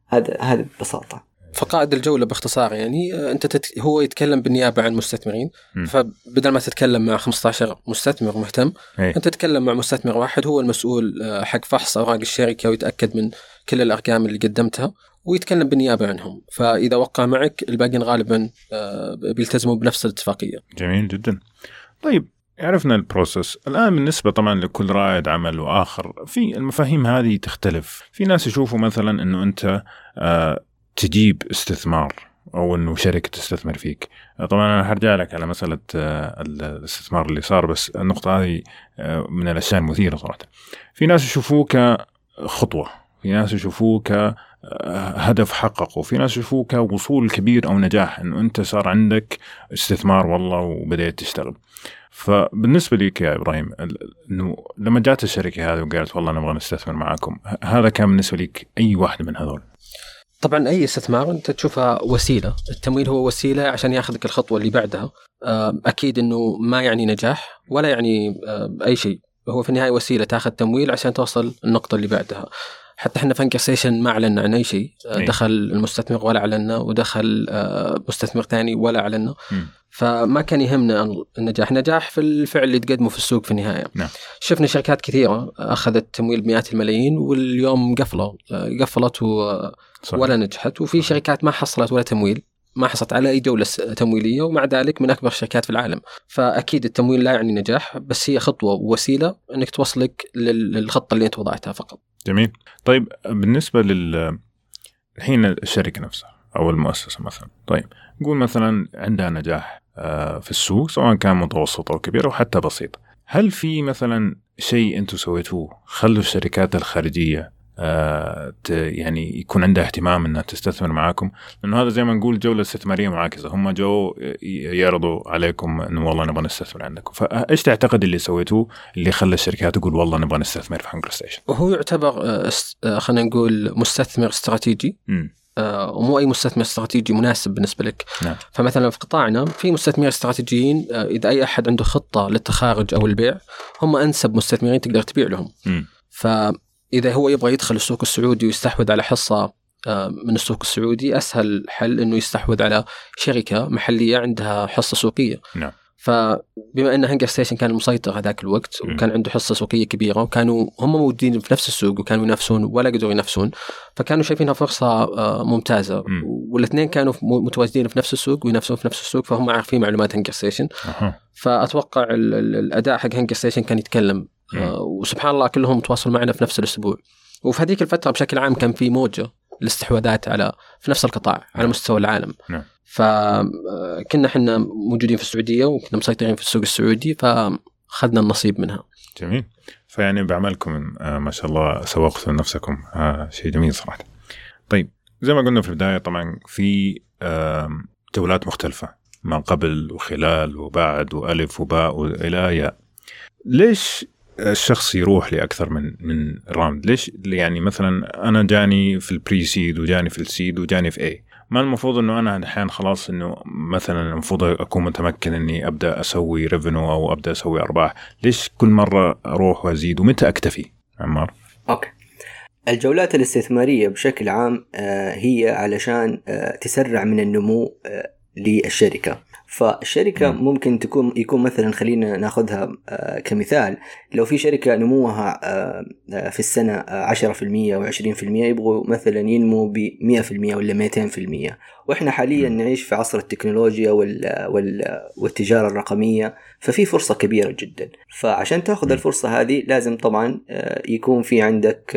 هذا ببساطة. فقائد الجولة باختصار يعني آه، أنت تت... هو يتكلم بالنيابة عن مستثمرين. م. فبدل ما تتكلم مع 15 مستثمر مهتم إيه. أنت تتكلم مع مستثمر واحد هو المسؤول آه، حق فحص أوراق الشركة ويتأكد من كل الأرقام اللي قدمتها ويتكلم بالنيابة عنهم. فإذا وقع معك الباقيين غالبا آه، بيلتزموا بنفس الاتفاقية. جميل جدا. طيب عرفنا البروسيس. الآن بالنسبة طبعا لكل رائد عمل وآخر في المفاهيم هذه تختلف. في ناس يشوفوا مثلا أنه أنت تجيب استثمار أو إنه شركة تستثمر فيك. طبعا أنا حرجع لك على مسألة آه، الاستثمار اللي صار بس النقطة هذه آه، من الأشياء المثيرة صراحة. في ناس يشوفوه كخطوه في ناس يشوفوه كهدف حققه في ناس يشوفوه كوصول كبير أو نجاح إنه أنت صار عندك استثمار والله وبدأت تشتغل. فبالنسبة لك يا إبراهيم إنه لما جات الشركة هذه وقالت والله نبغى نستثمر معكم هذا كان بالنسبة لك أي واحدة من هذول؟ طبعا أي استثمار أنت تشوفها وسيلة، التمويل هو وسيلة عشان ياخذك الخطوة اللي بعدها. أكيد إنه ما يعني نجاح ولا يعني أي شيء، هو في النهاية وسيلة تاخذ تمويل عشان توصل النقطة اللي بعدها. حتى إحنا فانكر ستيشن ما اعلنا عن أي شيء، إيه. دخل المستثمر ولا اعلنا ودخل مستثمر ثاني ولا اعلنا. فما كان يهمنا النجاح، نجاح في الفعل اللي تقدمه في السوق في النهاية. نعم. شفنا شركات كثيرة أخذت تمويل بمئات الملايين واليوم قفلوا، قفلت و صحيح. ولا نجحت. وفي شركات ما حصلت ولا تمويل. ما حصلت على أي جوله تمويلية. ومع ذلك من أكبر الشركات في العالم. فأكيد التمويل لا يعني نجاح. بس هي خطوة ووسيلة إنك توصلك للخطة اللي أنت وضعتها فقط. جميل. طيب بالنسبة لل الحين الشركة نفسها أو المؤسسة مثلا. طيب نقول مثلا عندها نجاح آه، في السوق سواء كان متوسط أو كبير أو حتى بسيط. هل في مثلا شيء أنتم سويتوه؟ خلوا الشركات الخارجية آه يعني يكون عندها اهتمام إنها تستثمر معاكم. لأنه هذا زي ما نقول جوله استثماريه معاكسه هم جوا يعرضوا عليكم إنه والله نبغى نستثمر عندكم. فإيش تعتقد اللي سويتوه اللي خلى الشركات تقول والله نبغى نستثمر في هانجر ستيشن وهو يعتبر آه، خلينا نقول مستثمر استراتيجي. م. آه ومو أي مستثمر استراتيجي مناسب بالنسبة لك نعم. فمثلا في قطاعنا في مستثمرين استراتيجيين آه إذا أي أحد عنده خطة للتخارج أو البيع هم أنسب مستثمرين تقدر تبيع لهم م. ف اذا هو يبغى يدخل السوق السعودي ويستحوذ على حصة آه، من السوق السعودي أسهل حل إنه يستحوذ على شركة محلية عندها حصة سوقية. نعم. فبما إن هنجر ستيشن كان مسيطر هذاك الوقت وكان عنده حصة سوقية كبيرة وكانوا هم موجودين في نفس السوق وكانوا ينافسون ولا قدروا ينافسون فكانوا شايفينها فرصة آه، ممتازة. والاثنين كانوا متواجدين في نفس السوق وينافسون في نفس السوق فهم عارفين معلومات هنجر ستيشن. فأتوقع الأداء حق هنجر ستيشن كان يتكلم آه، وسبحان الله كلهم تواصلوا معنا في نفس الأسبوع. وفي هذيك الفترة بشكل عام كان في موجة الاستحواذات على في نفس القطاع على نعم. مستوى العالم. نعم. فكنا إحنا موجودين في السعودية وكنا مسيطرين في السوق السعودي فأخذنا النصيب منها. جميل. فيعني بعملكم آه، ما شاء الله سوقتوا نفسكم. آه شيء جميل صراحة. طيب زي ما قلنا في البداية طبعا في جولات مختلفة ما قبل وخلال وبعد وألف وباء وإلى ياء. ليش الشخص يروح لأكثر من من round ليش يعني مثلا أنا جاني في ال pre-seed وجاني في ال seed وجاني في A ما المفروض إنه أنا الحين خلاص إنه مثلا المفروض أكون متمكن إني أبدأ أسوي revenue أو أبدأ أسوي أرباح ليش كل مرة أروح وأزيد؟ ومتى أكتفي؟ عمار. okay. الجولات الاستثمارية بشكل عام آه، هي علشان آه، تسرع من النمو آه، للشركة. فالشركه ممكن تكون يكون مثلا خلينا ناخذها آه، كمثال. لو في شركة نموها آه، آه، في السنة 10% أو 20% يبغوا مثلا ينمو ب 100% ولا 200% وإحنا حاليا نعيش في عصر التكنولوجيا والتجارة الرقمية ففي فرصة كبيرة جدا. فعشان تاخذ الفرصة هذه لازم طبعا يكون في عندك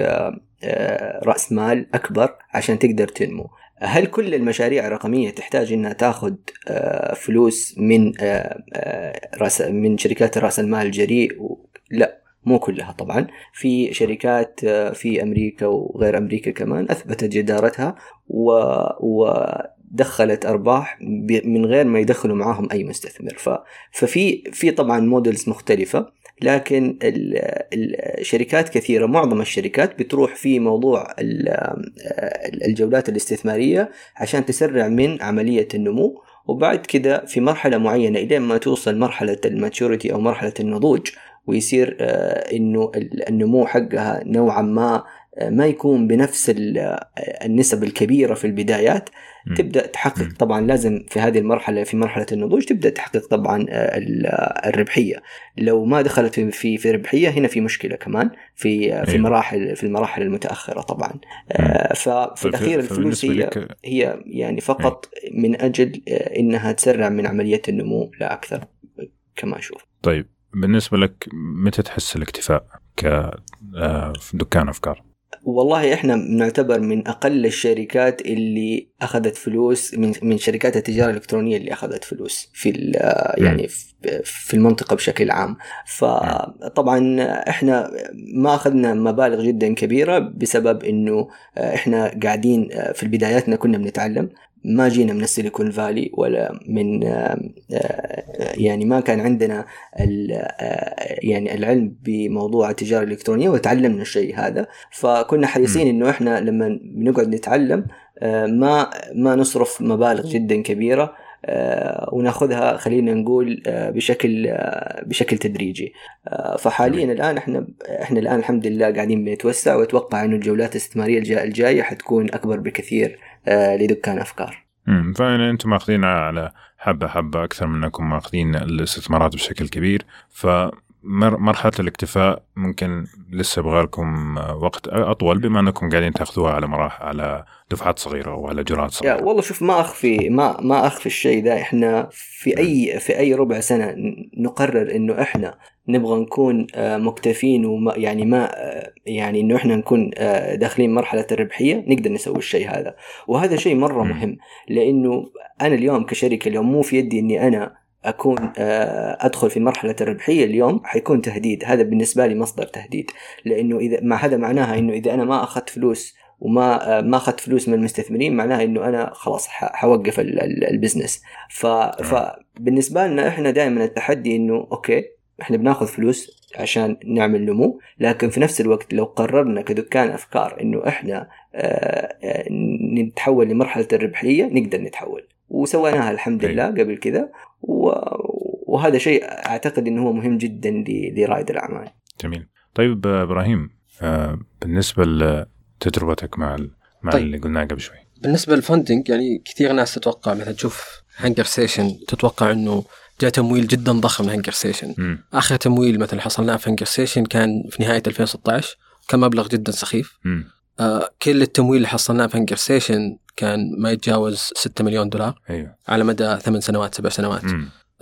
رأس مال أكبر عشان تقدر تنمو. هل كل المشاريع الرقمية تحتاج إنها تاخذ آه، فلوس من آه، آه، راس من شركات رأس المال الجريء؟ لا مو كلها طبعا. في شركات في أمريكا وغير أمريكا كمان أثبتت جدارتها و, و دخلت أرباح من غير ما يدخلوا معاهم أي مستثمر. ففي في طبعا موديلز مختلفة. لكن الشركات كثيرة معظم الشركات بتروح في موضوع الجولات الاستثمارية عشان تسرع من عملية النمو وبعد كده في مرحلة معينة إلى ما توصل مرحلة الماتشوريتي أو مرحلة النضوج ويصير آه، إنه النمو حقها نوعا ما ما يكون بنفس النسب الكبيرة في البدايات تبدأ تحقق طبعا لازم في هذه المرحلة في مرحلة النضوج تبدأ تحقق طبعا الربحية. لو ما دخلت في في ربحية هنا في مشكلة كمان في في مراحل في المراحل المتأخرة طبعا. ففي الاخير الفلوس هي هي يعني فقط من أجل إنها تسرع من عملية النمو لا أكثر كما أشوف. طيب بالنسبة لك متى تحس الاكتفاء ك دكان أفكار؟ والله إحنا نعتبر من أقل الشركات اللي أخذت فلوس من من شركات التجارة الإلكترونية اللي أخذت فلوس في يعني في المنطقة بشكل عام. فطبعا إحنا ما أخذنا مبالغ جدا كبيرة بسبب إنه إحنا قاعدين في بداياتنا كنا بنتعلم. ما جينا من السيليكون فالي ولا من يعني ما كان عندنا يعني العلم بموضوع التجارة الإلكترونية وتعلمنا الشيء هذا. فكنا حريصين إنه إحنا لما بنقعد نتعلم ما ما نصرف مبالغ جدا كبيرة وناخذها خلينا نقول بشكل بشكل تدريجي. فحاليا الآن إحنا إحنا الآن الحمد لله قاعدين بنتوسع وأتوقع إنه الجولات الاستثمارية الجاية حتكون أكبر بكثير لدكان أفكار. امم فانتم أنتم ماخذين على حبة حبة أكثر من أنكم ماخذين الاستثمارات بشكل كبير ف مرحلة الاكتفاء ممكن لسه يبغى لكم وقت أطول بما أنكم قاعدين تأخذوها على مراحل على دفعات صغيرة وعلى جرعات صغيرة. يا والله شوف ما اخفي ما ما اخفي الشيء ده إحنا في أي في أي ربع سنة نقرر إنه إحنا نبغى نكون مكتفين وما يعني ما يعني إنه إحنا نكون داخلين مرحلة الربحية نقدر نسوي الشيء هذا. وهذا شيء مرة مهم لأنه أنا اليوم كشركه اليوم مو في يدي إني أنا أكون أدخل في مرحلة الربحية اليوم حيكون تهديد. هذا بالنسبة لي مصدر تهديد. لأنه إذا مع هذا معناها إنه إذا أنا ما أخذت فلوس وما ما أخذت فلوس من المستثمرين معناها إنه أنا خلاص حوقف البزنس. ف فبالنسبه لنا إحنا دائما التحدي إنه أوكي إحنا بناخذ فلوس عشان نعمل نمو لكن في نفس الوقت لو قررنا كدكان أفكار إنه إحنا نتحول لمرحلة الربحية نقدر نتحول. وسويناها الحمد لله قبل كذا وهذا شيء أعتقد إنه هو مهم جدا لرائد الأعمال. جميل. طيب إبراهيم بالنسبة لتجربتك مع مع طيب. اللي قلناه قبل شوي. بالنسبة لل funding يعني كثير ناس تتوقع مثلا تشوف هانجر ستيشن تتوقع إنه جاء تمويل جدا ضخم من هانجر ستيشن آخر تمويل مثلا حصلناه في هانجر ستيشن كان في نهاية 2016 كان مبلغ جدا سخيف آه كل التمويل اللي حصلناه في هانجر ستيشن كان ما يتجاوز 6 مليون دولار. أيوه. على مدى ثمان سنوات سبع سنوات.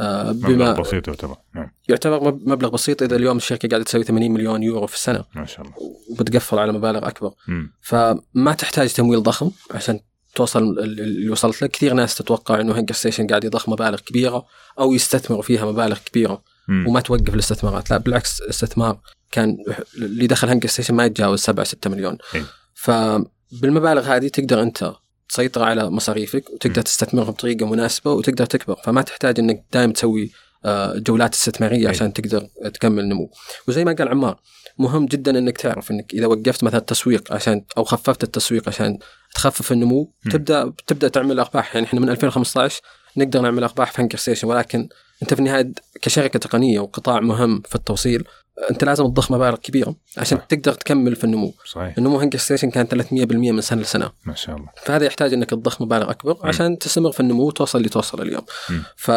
آه بما مبلغ بسيط يعتبر. نعم. يعتبر مبلغ بسيط. إذا اليوم الشركة قاعدة تسوي 80 مليون يورو في السنة. ما شاء الله. وبتقفل على مبالغ أكبر. مم. فما تحتاج تمويل ضخم عشان توصل اللي وصلت له كثير ناس تتوقع إنه هانجر ستيشن قاعد يضخ مبالغ كبيرة أو يستثمروا فيها مبالغ كبيرة مم. وما توقف الاستثمارات. لا بالعكس الاستثمار كان اللي دخل هانجر ستيشن ما يتجاوز 7 6 مليون. إيه. فبالمبالغ هذه تقدر أنت تسيطر على مصاريفك وتقدر تستثمرها بطريقة مناسبة وتقدر تكبر. فما تحتاج إنك دائما تسوي جولات استثمارية عشان تقدر تكمل نمو وزي ما قال عمار مهم جدا إنك تعرف إنك إذا وقفت مثلا التسويق عشان أو خففت التسويق عشان تخفف النمو م. تبدأ تبدأ تعمل أرباح. يعني إحنا من 2015 نقدر نعمل أرباح في ستيشن ولكن أنت في النهاية كشركة تقنية وقطاع مهم في التوصيل انت لازم تضخ مبالغ كبيرة عشان صح. تقدر تكمل في النمو. صحيح. النمو هانجر ستيشن كان 300% من سنة لسنة. ما شاء الله. فهذا يحتاج انك تضخ مبالغ أكبر عشان تستمر في النمو وتوصل اللي توصل اليوم. م. ف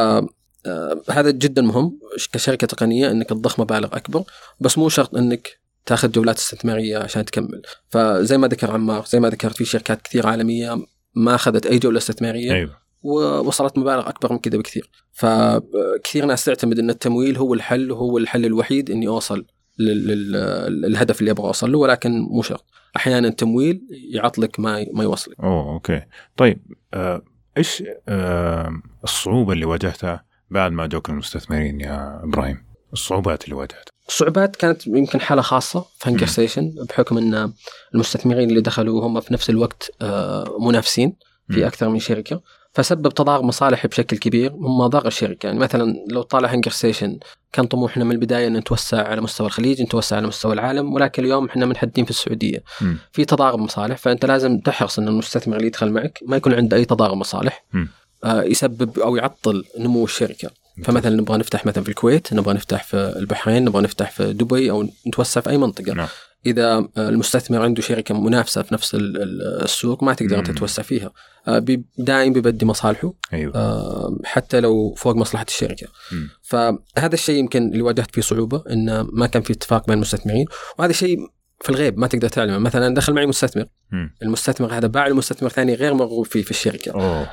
آه، هذا جدا مهم كشركة تقنية انك تضخ مبالغ أكبر بس مو شرط انك تاخذ جولات استثمارية عشان تكمل. فزي ما ذكر عمار زي ما ذكرت في شركات كثير عالمية ما أخذت أي جولة استثمارية. أيوه. ووصلت مبالغ أكبر من كذا بكثير. فكثير ناس تعتمد إن التمويل هو الحل وهو الحل الوحيد إني أوصل لل- لل- للهدف اللي أبغى أوصل له ولكن مو شرط. أحيانا التمويل يعطلك ما ما يوصلك. أوه okay. طيب آه، إيش آه، الصعوبة اللي واجهتها بعد ما جوك المستثمرين يا إبراهيم؟ الصعوبات اللي واجهتها. الصعوبات كانت يمكن حالة خاصة في Hunger مم. Station بحكم إن المستثمرين اللي دخلوا هم في نفس الوقت آه، منافسين. في أكثر من شركة. فسبب تضارب مصالح بشكل كبير مما ضاق الشركة. يعني مثلا لو طالع Hunger Station كان طموحنا من البداية ان نتوسع على مستوى الخليج نتوسع على مستوى العالم ولكن اليوم إحنا محدودين في السعودية. مم. في تضارب مصالح فأنت لازم تحرص إن المستثمر اللي يدخل معك ما يكون عنده أي تضارب مصالح. آه، يسبب أو يعطل نمو الشركة. فمثلا نبغى نفتح مثلا في الكويت نبغى نفتح في البحرين نبغى نفتح في دبي أو نتوسع في أي منطقة. نعم. إذا المستثمر عنده شركة منافسة في نفس السوق ما تقدر تتوسع فيها. آه، دائم بيبدي مصالحه أيوه. آه، حتى لو فوق مصلحة الشركة. مم. فهذا الشيء يمكن اللي واجهت فيه صعوبة انه ما كان في اتفاق بين المستثمرين. وهذا شيء في الغيب ما تقدر تعلمه. مثلا دخل معي مستثمر. مم. المستثمر هذا باع لمستثمر ثاني غير مرغوب فيه في الشركة. أوه.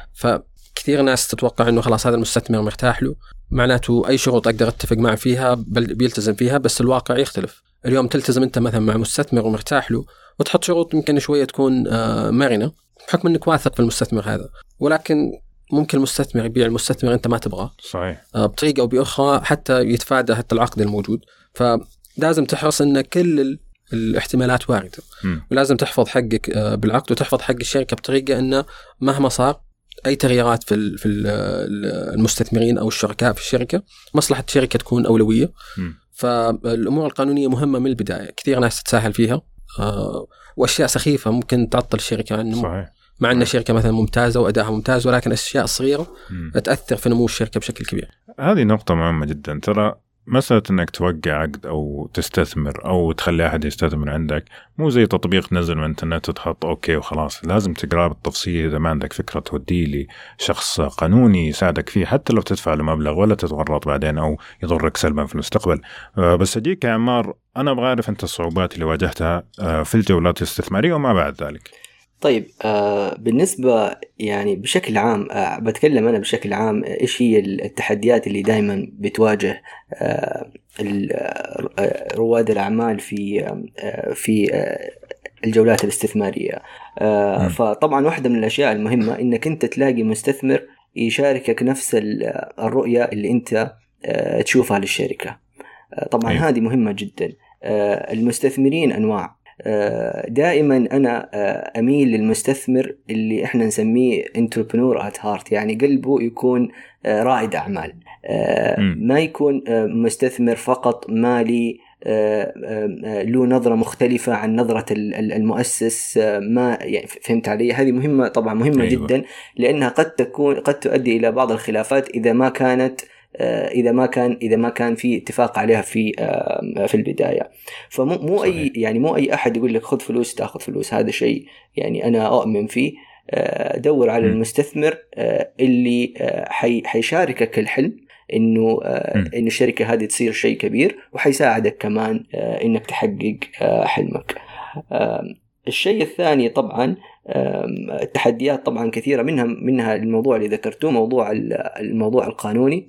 فكثير ناس تتوقع إنه خلاص هذا المستثمر مرتاح له. معناته أي شروط أقدر اتفق معه فيها بل بيلتزم فيها بس الواقع يختلف. اليوم تلتزم أنت مثلا مع مستثمر ومرتاح له وتحط شروط يمكن شوية تكون آه، مرنة بحكم إنك واثق في المستثمر هذا. ولكن ممكن المستثمر يبيع المستثمر أنت ما تبغاه. صحيح. آه، بطريقة أو بأخرى حتى يتفادى حتى العقد الموجود. فلازم تحرص إن كل ال- الاحتمالات واردة. مم. ولازم تحفظ حقك آه، بالعقد وتحفظ حق الشركة بطريقة إنه مهما صار أي تغييرات في في ال- المستثمرين أو الشركاء في الشركة مصلحة الشركة تكون أولوية. مم. فالأمور القانونية مهمة من البداية كثير ناس تتساهل فيها. آه، وأشياء سخيفة ممكن تعطل الشركة عن النمو صحيح. مع إن الشركة مثلا ممتازة وأدائها ممتاز ولكن الاشياء الصغيره مم. تأثر في نمو الشركة بشكل كبير. هذه نقطة مهمة جدا. ترى مسألة إنك توقع عقد أو تستثمر أو تخلي أحد يستثمر عندك مو زي تطبيق تنزل من الإنترنت وتحط أوكي وخلاص. لازم تقراه بالتفصيل إذا ما عندك فكرة توديه لشخص قانوني يساعدك فيه حتى لو تدفع له مبلغ ولا تتورط بعدين أو يضرك سلبا في المستقبل. آه، بس أجيك يا عمار أنا أبغى أعرف أنت الصعوبات اللي واجهتها آه، في الجولات الاستثمارية وما بعد ذلك. طيب آه بالنسبة يعني بشكل عام آه بتكلم أنا بشكل عام إيش هي التحديات اللي دائما بتواجه آه آه، رواد الأعمال في آه في آه الجولات الاستثمارية آه مم. فطبعا واحدة من الأشياء المهمة إنك أنت تلاقي مستثمر يشاركك نفس ال- الرؤية اللي أنت آه تشوفها للشركة آه طبعا أيوة. هذه مهمة جدا آه المستثمرين أنواع دائما أنا آه، أميل للمستثمر اللي إحنا نسميه entrepreneur at heart يعني قلبه يكون آه، رائد أعمال آه،. ما يكون آه، مستثمر فقط مالي آه، آه، آه، له نظرة مختلفة عن نظرة ال- ال- المؤسس آه، ما يعني فهمت علي هذه مهمة طبعا مهمة أيوة. جدا لأنها قد تكون قد تؤدي إلى بعض الخلافات إذا ما كانت آه، إذا ما كان إذا ما كان في اتفاق عليها في آه، في البداية فمو مو أي. يعني مو أي أحد يقول لك خذ فلوس تاخذ فلوس هذا شيء يعني أنا اؤمن فيه آه، دور على م. المستثمر اللي حي- حيشاركك الحلم إنه. إنه الشركة هذه تصير شيء كبير وحيساعدك كمان إنك تحقق حلمك. الشيء الثاني طبعا التحديات طبعا كثيرة منها منها الموضوع اللي ذكرتوه موضوع ال- الموضوع القانوني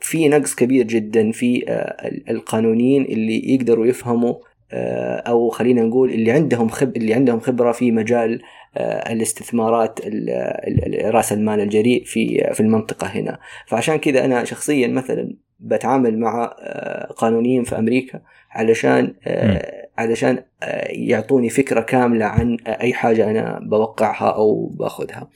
في نقص كبير جدا في آه، ال- القانونيين اللي يقدروا يفهموا آه، أو خلينا نقول اللي عندهم خب اللي عندهم خبرة في مجال آه، الاستثمارات ال- ال- ال- راس المال الجريء في في المنطقة هنا. فعشان كذا أنا شخصيا مثلا بتعامل مع قانونيين في أمريكا علشان علشان آه، يعطوني فكرة كاملة عن أي حاجة أنا بوقعها أو باخذها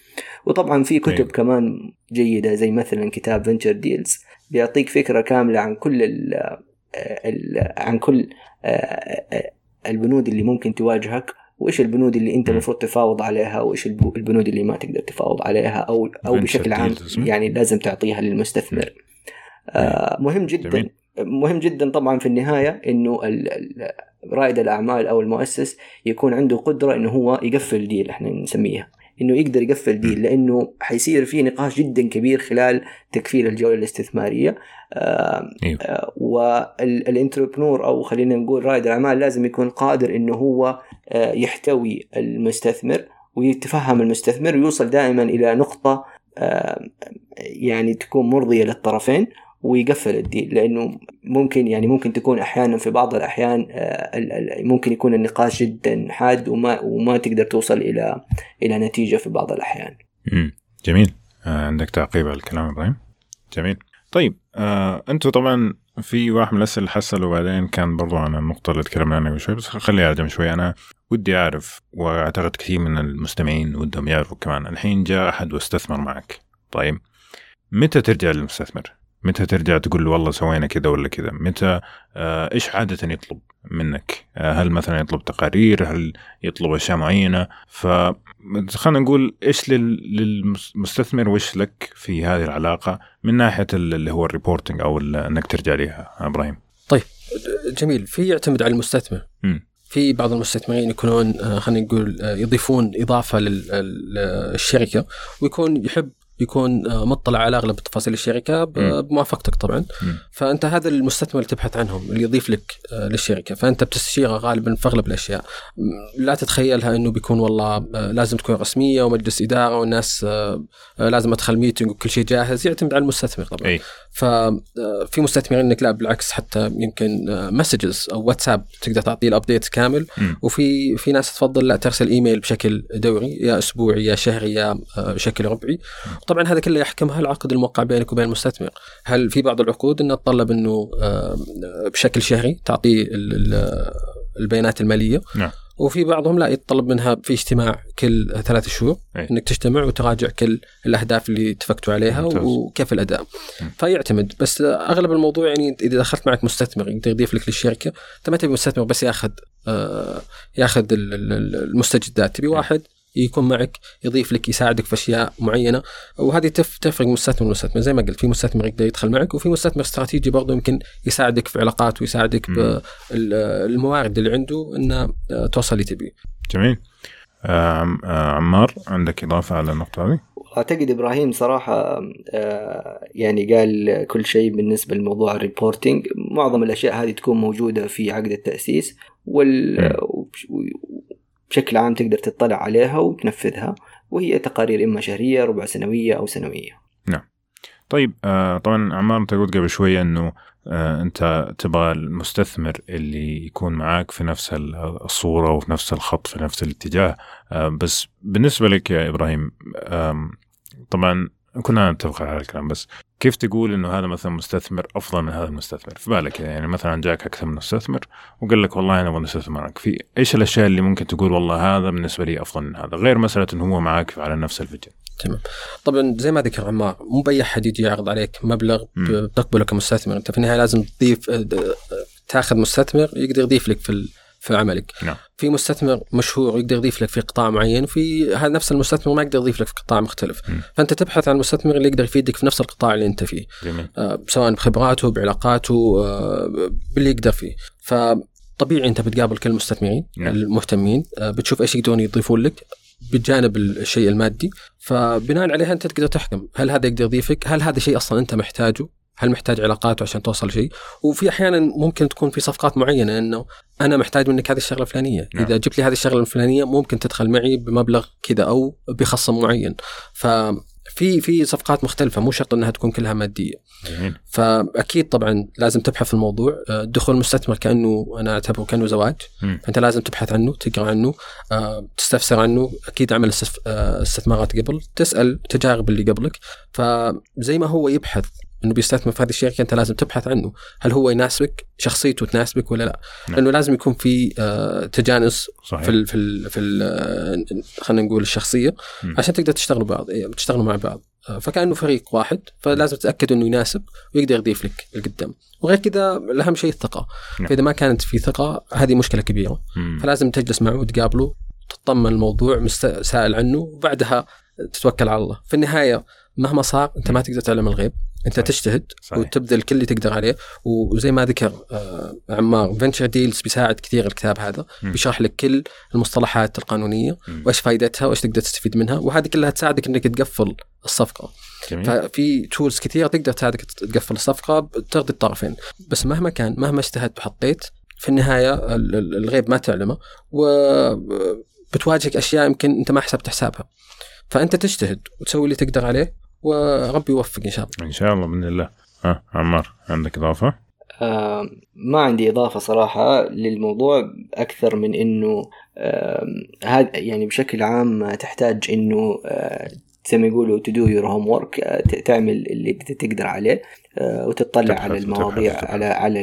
وطبعا في كتب أيوة. كمان جيدة زي مثلا كتاب فينتشر ديلز بيعطيك فكرة كاملة عن كل ال ال عن كل آه، آه، البنود اللي ممكن تواجهك وإيش البنود اللي أنت. المفروض تفاوض عليها وإيش الب- البنود اللي ما تقدر تفاوض عليها أو أو بشكل عام؟ يعني لازم تعطيها للمستثمر آه، مهم جدا جميل. مهم جدا طبعا في النهاية إنه رائد الأعمال أو المؤسس يكون عنده قدرة إنه هو يقفل ديل إحنا نسميها. إنه يقدر يقفل ديل لأنه حيصير في نقاش جدا كبير خلال تكفيل الجولة الاستثمارية. آه، أيوة. آه، والانتربرنور أو خلينا نقول رائد الأعمال لازم يكون قادر إنه هو آه، يحتوي المستثمر ويتفهم المستثمر ويوصل دائما إلى نقطة آه، يعني تكون مرضية للطرفين. ويقفل الديل لأنه ممكن يعني ممكن تكون أحيانا في بعض الأحيان آه، ممكن يكون النقاش جدا حاد وما وما تقدر توصل إلى إلى نتيجة في بعض الأحيان. مم. جميل آه عندك تعقيب على الكلام إبراهيم جميل طيب آه أنتم طبعا في واحد من الأسئلة اللي حصل وبعدين كان برضو عن النقطه اللي تكلمنا عنها شوي بس خليها على شوي أنا ودي أعرف وأعتقد كثير من المستمعين ودهم يعرفوا كمان الحين جاء أحد واستثمر معك طيب متى ترجع للمستثمر؟ متى ترجع تقول له والله سوينا كذا ولا كذا؟ متى آه إيش عادة يطلب منك؟ آه هل مثلا يطلب تقارير؟ هل يطلب أشياء معينة؟ ف خلينا نقول إيش لل- للمستثمر وإيش لك في هذه العلاقة من ناحية ال- اللي هو الريبورتنج أو إنك ترجع لها إبراهيم. طيب جميل في يعتمد على المستثمر م. في بعض المستثمرين يكونون آه، خلينا نقول يضيفون إضافة للشركه ويكون يحب يكون آه، مطلع على أغلب تفاصيل الشركة بموافقتك طبعا. فأنت هذا المستثمر اللي تبحث عنهم اللي يضيف لك آه، للشركة. فأنت بتستشيره غالبا في أغلب الأشياء. لا تتخيلها إنه بيكون والله آه، لازم تكون رسمية ومجلس إدارة والناس لازم أدخل meeting وكل شيء جاهز يعتمد على المستثمر طبعا. أي. ففي مستثمرين انك لا بالعكس حتى يمكن messages أو واتساب تقدر تعطيه ال update كامل. م. وفي في ناس تفضل لا ترسل ايميل بشكل دوري يا أسبوعي يا شهري يا بشكل ربعي. طبعا هذا كله يحكمها العقد الموقع بينك وبين المستثمر. هل في بعض العقود انها تطلب إنه آه، بشكل شهري تعطيه ال- ال- البيانات المالية؟ نعم. وفي بعضهم لا يتطلب منها في اجتماع كل ثلاث شهور أي. إنك تجتمع وتراجع كل الأهداف اللي اتفقتوا عليها ممتاز. وكيف الأداء. فيعتمد. بس أغلب الموضوع يعني إذا دخلت معك مستثمر يقدر يضيف لك للشركة أنت ما تبي مستثمر بس ياخذ آه ياخذ ال- ال- ال- المستجدات. تبي واحد يكون معك يضيف لك يساعدك في أشياء معينة. وهذه تف- تفرق مستثمر ومستثمر زي ما قلت في مستثمر يقدر يدخل معك وفي مستثمر استراتيجي برضه يمكن يساعدك في علاقات ويساعدك. بالموارد اللي عنده إنه آه، توصل اللي تبيه. جميل. آه عم- عمار عندك إضافة على النقطة هذه؟ أعتقد إبراهيم صراحة آه، يعني قال كل شيء بالنسبة لموضوع الريبورتينج معظم الأشياء هذه تكون موجودة في عقد التأسيس وال بشكل عام تقدر تطلع عليها وتنفذها وهي تقارير إما شهرية ربع سنوية أو سنوية. طيب آه طبعا عمار أنت قلت قبل شوية إنه آه أنت تبغى المستثمر اللي يكون معاك في نفس ال- الصورة وفي نفس الخط في نفس الاتجاه. آه بس بالنسبة لك يا إبراهيم آم، طبعا كنا نتفق على الكلام بس كيف تقول إنه هذا مثلا مستثمر أفضل من هذا المستثمر؟ في بالك يعني مثلا جاك أكثر من مستثمر وقال لك والله أنا أبغى استثمر معك. في إيش الأشياء اللي ممكن تقول والله هذا بالنسبة لي أفضل من هذا؟ غير مسألة إنه هو معاك على نفس الفيجن. تمام. طبعا زي ما ذكر عمار مو بأي أحد يجي يعرض عليك مبلغ. بتقبله كمستثمر. أنت في النهاية لازم تضيف آه، آه، تأخذ مستثمر يقدر يضيف لك في في عملك. نعم. في مستثمر مشهور يقدر يضيف لك في قطاع معين وفي هذا نفس المستثمر ما يقدر يضيف لك في قطاع مختلف. مم. فأنت تبحث عن المستثمر اللي يقدر يفيدك في نفس القطاع اللي أنت فيه. جميل. آه، سواء بخبراته بعلاقاته آه، باللي يقدر فيه. فطبيعي أنت بتقابل كل المستثمرين نعم. المهتمين آه، بتشوف إيش يقدرون يضيفون لك بجانب الشيء المادي. فبناء عليها أنت تقدر تحكم هل هذا يقدر يضيفك هل هذا شيء أصلا أنت محتاجه. هل محتاج علاقات عشان توصل شيء وفي أحيانا ممكن تكون في صفقات معينة إنه أنا محتاج منك هذه الشغلة الفلانية. نعم. إذا جبت لي هذه الشغلة الفلانية ممكن تدخل معي بمبلغ كذا أو بخصم معين. ففي في صفقات مختلفة مو شرط إنها تكون كلها مادية. جميل. فأكيد طبعا لازم تبحث في الموضوع. دخول المستثمر كأنه أنا أعتبره كأنه زواج. مم. فأنت لازم تبحث عنه تقرأ عنه آه، تستفسر عنه. أكيد عمل آه، استثمارات قبل. تسأل تجارب اللي قبلك. فزي ما هو يبحث إنه بيستثمر في هذه الشركة أنت لازم تبحث عنه. هل هو يناسبك؟ شخصيته تناسبك ولا لا؟ نعم. لأنه لازم يكون في آه، تجانس صحيح. في ال في ال في آه، خلينا نقول الشخصية مم. عشان تقدر تشتغلوا بعض إيه، تشتغلوا مع بعض. آه، فكأنه فريق واحد فلازم تتأكد إنه يناسب ويقدر يضيف لك لقدام وغير كذا الأهم شيء الثقة. نعم. فإذا ما كانت في ثقة هذه مشكلة كبيرة. مم. فلازم تجلس معه وتقابله تطمن الموضوع مست- سائل عنه وبعدها تتوكل على الله. في النهاية مهما صار أنت ما تقدر تعلم الغيب. أنت صحيح. تجتهد صحيح. وتبذل كل اللي تقدر عليه وزي ما ذكر آه، عمار فينشر ديلز بيساعد كثير الكتاب هذا مم. بيشرح لك كل المصطلحات القانونية مم. وإيش فائدتها وإيش تقدر تستفيد منها وهذه كلها تساعدك إنك تقفل الصفقة جميل ففي تولز كثير تقدر تساعدك تقفل الصفقة ترضي الطرفين بس مهما كان مهما اجتهدت وحطيت في النهاية ال- ال- الغيب ما تعلمه وبتواجهك أشياء يمكن أنت ما حسبت حسابها فأنت تجتهد وتسوي اللي تقدر عليه وربي يوفق إن شاء الله. إن شاء الله بإذن الله. ها عمار عندك إضافة؟ آم، ما عندي إضافة صراحة للموضوع أكثر من إنه آم، هذا يعني بشكل عام تحتاج إنه آه، زي ما يقولوا to do your homework آه، ت- تعمل اللي تقدر عليه. آه، وتطلع تبحث على المواضيع. على على.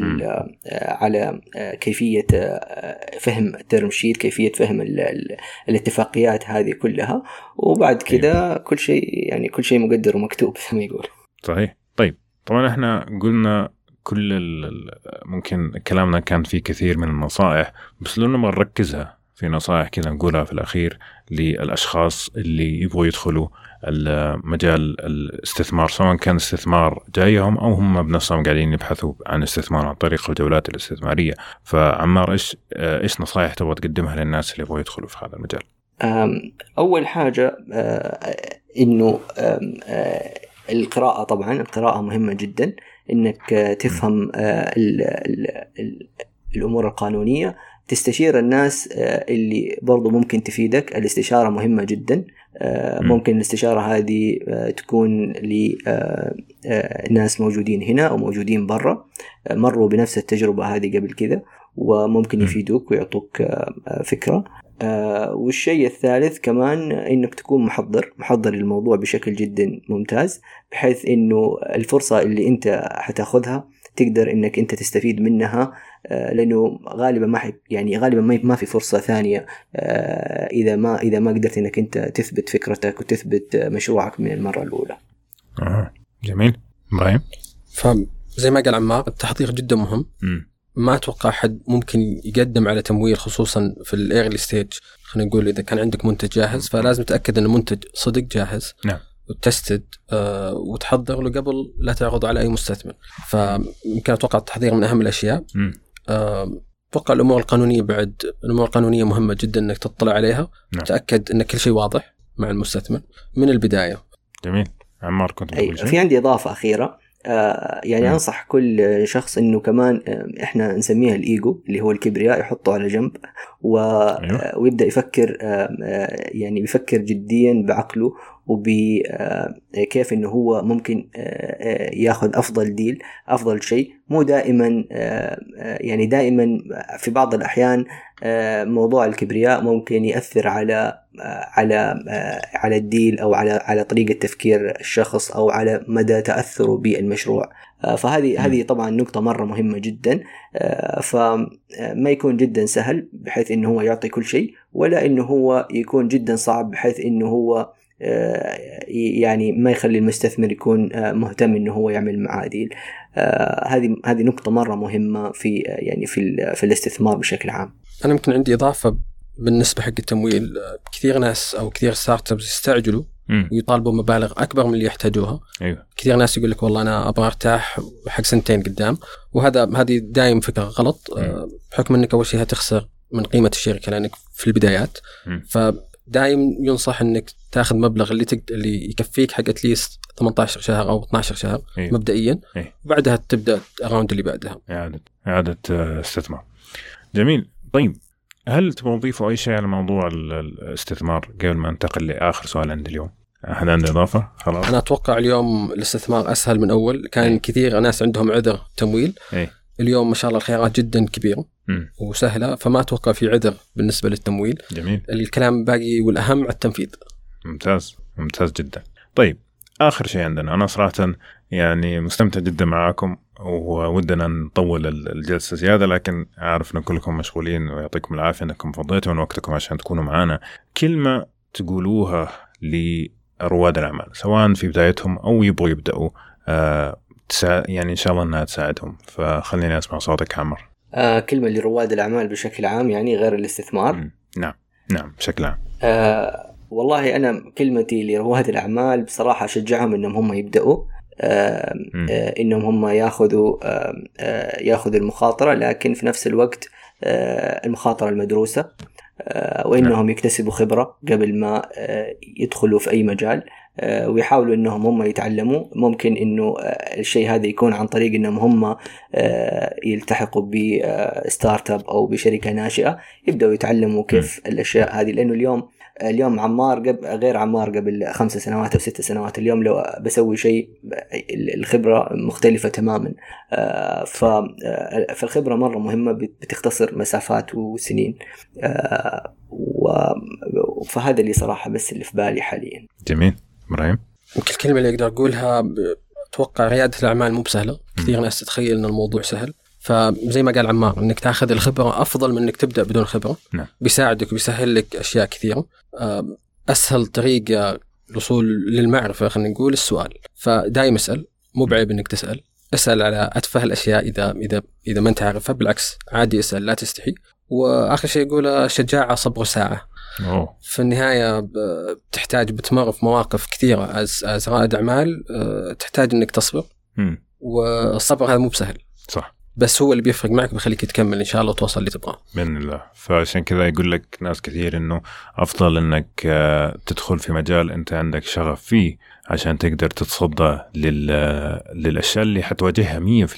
آه، على آه، كيفية آه، فهم الترم شيت كيفية فهم ال- ال- الاتفاقيات هذه كلها. وبعد كذا كل شيء يعني كل شيء مقدر ومكتوب زي ما يقول. صحيح. طيب. طبعا إحنا قلنا كل ممكن كلامنا كان فيه كثير من النصائح بس لو نبغى نركزها في نصائح كذا نقولها في الأخير للأشخاص اللي يبغوا يدخلوا مجال الاستثمار سواء كان استثمار جايهم أو هم بنفسهم قاعدين يبحثوا عن استثمار عن طريق الجولات الاستثمارية. فعمار إيش إيش نصائح تبغى تقدمها للناس اللي يبغوا يدخلوا في هذا المجال؟ أول حاجة إنه القراءة طبعا القراءة مهمة جدا إنك تفهم ال ال ال الأمور القانونية. تستشير الناس اللي برضو ممكن تفيدك. الاستشارة مهمة جدا. ممكن الاستشارة هذه تكون لناس موجودين هنا أو موجودين برا مروا بنفس التجربة هذه قبل كذا وممكن يفيدوك ويعطوك فكرة. آه والشيء الثالث كمان إنك تكون محضر محضر الموضوع بشكل جدا ممتاز بحيث إنه الفرصة اللي أنت حتاخذها تقدر إنك أنت تستفيد منها آه لأنه غالبا ما يعني غالبا ما في فرصة ثانية آه إذا ما إذا ما قدرت إنك أنت تثبت فكرتك وتثبت مشروعك من المرة الأولى. آه. جميل إبراهيم فزي ما قال عمار التحضير جدا مهم. م. ما أتوقع حد ممكن يقدم على تمويل خصوصا في ال early stage خلينا نقول إذا كان عندك منتج جاهز فلازم تتاكد إن المنتج صدق جاهز نعم وتستد آه وتحضر له قبل لا تعرضه على أي مستثمر. فيمكن أتوقع التحضير من أهم الأشياء. آه أتوقع الأمور القانونية بعد الأمور القانونية مهمة جدا إنك تطلع عليها. نعم. تأكد إن كل شيء واضح مع المستثمر من البداية. جميل. عمار كنت شيء؟ في عندي إضافة أخيرة. آه، يعني م. أنصح كل شخص إنه كمان إحنا نسميها الإيجو اللي هو الكبرياء يحطه على جنب و... أيوه. ويبدأ يفكر يعني يفكر جديا بعقله وبكيف إنه هو ممكن ياخذ أفضل ديل أفضل شيء. مو دائما يعني دائما في بعض الأحيان موضوع الكبرياء ممكن يأثر على على على الديل أو على على طريقة تفكير الشخص أو على مدى تأثره بالمشروع. فهذه هذه طبعا نقطة مرة مهمة جدا. فما يكون جدا سهل بحيث إنه هو يعطي كل شيء ولا إنه هو يكون جدا صعب بحيث إنه هو يعني ما يخلي المستثمر يكون مهتم إنه هو يعمل معاه deal. هذه هذه نقطة مرة مهمة في يعني في في الاستثمار بشكل عام. أنا يمكن عندي إضافة بالنسبة حق التمويل. كثير ناس أو كثير startups يستعجلوا ويطالبوا مبالغ أكبر من اللي يحتاجوها. أيوه. كثير ناس يقول لك والله أنا أبغى أرتاح حق سنتين قدام. وهذا هذه دايم فكرة غلط. مم. بحكم إنك أول شيء هتخسر من قيمة الشركة لأنك في البدايات. مم. فدايم ينصح إنك تاخذ مبلغ اللي تقد... اللي يكفيك حق اتليست 18 شهر أو 12 شهر أيوه. مبدئيا أيوه. وبعدها تبدأ الراوند اللي بعدها إعادة إعادة آه، استثمار جميل طيب هل تبغى تضيفوا أي شيء على موضوع الاستثمار قبل ما ننتقل لآخر سؤال عندي اليوم؟ احد عنده إضافة؟ خلاص أنا أتوقع اليوم الاستثمار أسهل من أول، كان أي. كثير ناس عندهم عذر تمويل أي. اليوم ما شاء الله الخيارات جدا كبيرة م. وسهلة فما أتوقع في عذر بالنسبة للتمويل. جميل. الكلام باقي والأهم على التنفيذ. ممتاز ممتاز جدا. طيب آخر شيء عندنا أنا صراحة يعني مستمتع جدا معاكم وودنا نطول الجلسة زيادة لكن عارف إن كلكم مشغولين ويعطيكم العافية إنكم فضيتوا من وقتكم عشان تكونوا معنا كلمة تقولوها لرواد الأعمال سواء في بدايتهم أو يبغوا يبدأوا آه تسا يعني إن شاء الله إنها تساعدهم. فخليني أسمع صوتك عمر. آه كلمة لرواد الأعمال بشكل عام يعني غير الاستثمار. م. نعم نعم بشكل عام. آه والله أنا كلمتي لرواد الأعمال بصراحة أشجعهم إنهم هم يبدأوا. آه إنهم هم ياخذوا آه ياخذوا المخاطرة لكن في نفس الوقت آه المخاطرة المدروسة. آه وإنهم نعم. يكتسبوا خبرة قبل ما آه يدخلوا في أي مجال. آه ويحاولوا إنهم هم يتعلموا. ممكن إنه الشيء هذا يكون عن طريق إنهم هم يلتحقوا ب startup أو بشركة ناشئة. يبدأوا يتعلموا كيف الأشياء هذه. لأنه اليوم اليوم عمار قبل غير عمار قبل خمس سنوات أو ست سنوات. اليوم لو بسوي شيء الخبرة مختلفة تماما. آه، فالخبرة مرة مهمة بتختصر مسافات وسنين. آه، فهذا اللي صراحة بس اللي في بالي حاليا. جميل. إبراهيم يمكن الكلمة اللي أقدر أقولها أتوقع ريادة الأعمال مو بسهلة. كثير ناس تتخيل إن الموضوع سهل. فزي ما قال عمار إنك تاخذ الخبرة أفضل من إنك تبدأ بدون خبرة. نعم. بيساعدك وبيسهل لك أشياء كثيرة. أسهل طريقة الوصول للمعرفة خلينا نقول السؤال. فدايم اسأل مو بعيب إنك تسأل. اسأل على أتفه الأشياء إذا إذا إذا ما أنت عارفها. بالعكس عادي اسأل لا تستحي. وآخر شيء يقول شجاعة صبر ساعة. أوه. في النهاية بتحتاج بتمر في مواقف كثيرة. از رائد اعمال آه، تحتاج إنك تصبر. م. والصبر هذا مو بسهل. صح. بس هو اللي بيفرق معك بيخليك تكمل إن شاء الله وتوصل اللي تبغاه. بإذن الله. فعشان كذا يقول لك ناس كثير إنه أفضل إنك آه، تدخل في مجال أنت عندك شغف فيه. عشان تقدر تتصدى لل... للأشياء اللي حتواجهها 100%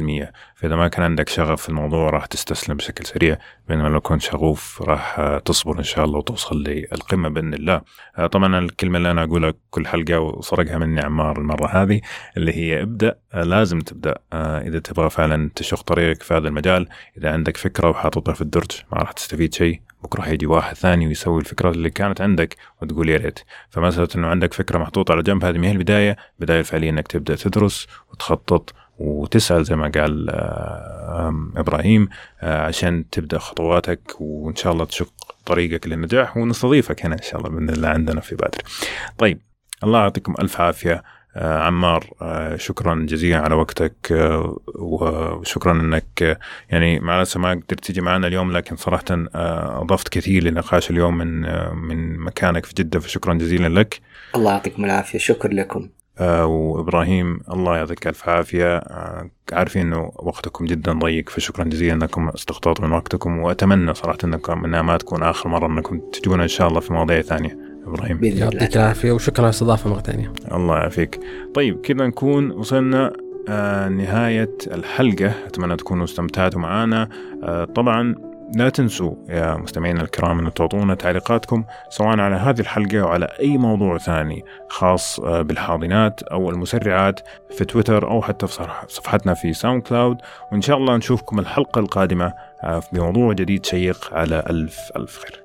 فإذا ما كان عندك شغف في الموضوع راح تستسلم بشكل سريع. بينما لو كنت شغوف راح تصبر إن شاء الله وتوصل للقمة بإذن الله. آه، طبعا الكلمة اللي أنا أقولها كل حلقة وسرقها مني عمار المرة هذه اللي هي ابدأ. آه، لازم تبدأ. آه، إذا تبغى فعلا تشق طريقك في هذا المجال إذا عندك فكرة وحاططها في الدرج ما راح تستفيد شيء. بكرة حيجي واحد ثاني ويسوي الفكرة اللي كانت عندك وتقول يا ريت. فمساله إنه عندك فكرة محطوطة على جنب. هذه ما هي البداية. البداية الفعليه إنك تبدأ تدرس وتخطط وتسال زي ما قال إبراهيم آه، عشان تبدأ خطواتك. وإن شاء الله تشق طريقك للنجاح ونستضيفك هنا إن شاء الله بإذن الله عندنا في بدر. طيب الله يعطيكم ألف عافية. آه، عمار آه، شكرا جزيلا على وقتك آه، وشكرا إنك يعني مع الأسف ما قدرت تجي معنا اليوم لكن صراحة أضفت كثير لنقاش اليوم من من مكانك في جدة فشكرا جزيلا لك. الله يعطيكم العافية شكر لكم. وإبراهيم الله يعطيك ألف عافية عارفين إنه وقتكم جدا ضيق فشكرا جزيلا انكم استقطعتوا من وقتكم وأتمنى صراحة إنكم إنها ما تكون آخر مرة إنكم تجونا إن شاء الله في مواضيع ثانية. إبراهيم. يعطيك العافية وشكرا على الاستضافة مرة ثانية. الله يعافيك. طيب كذا نكون وصلنا آه نهاية الحلقة. أتمنى تكونوا استمتعتوا معنا. آه طبعا لا تنسوا يا مستمعينا الكرام أن تعطونا تعليقاتكم سواء على هذه الحلقة أو على أي موضوع ثاني خاص آه، بالحاضنات أو المسرعات في تويتر أو حتى في صفحتنا في ساوند كلاود وإن شاء الله نشوفكم الحلقة القادمة آه، بموضوع جديد شيق على ألف ألف خير.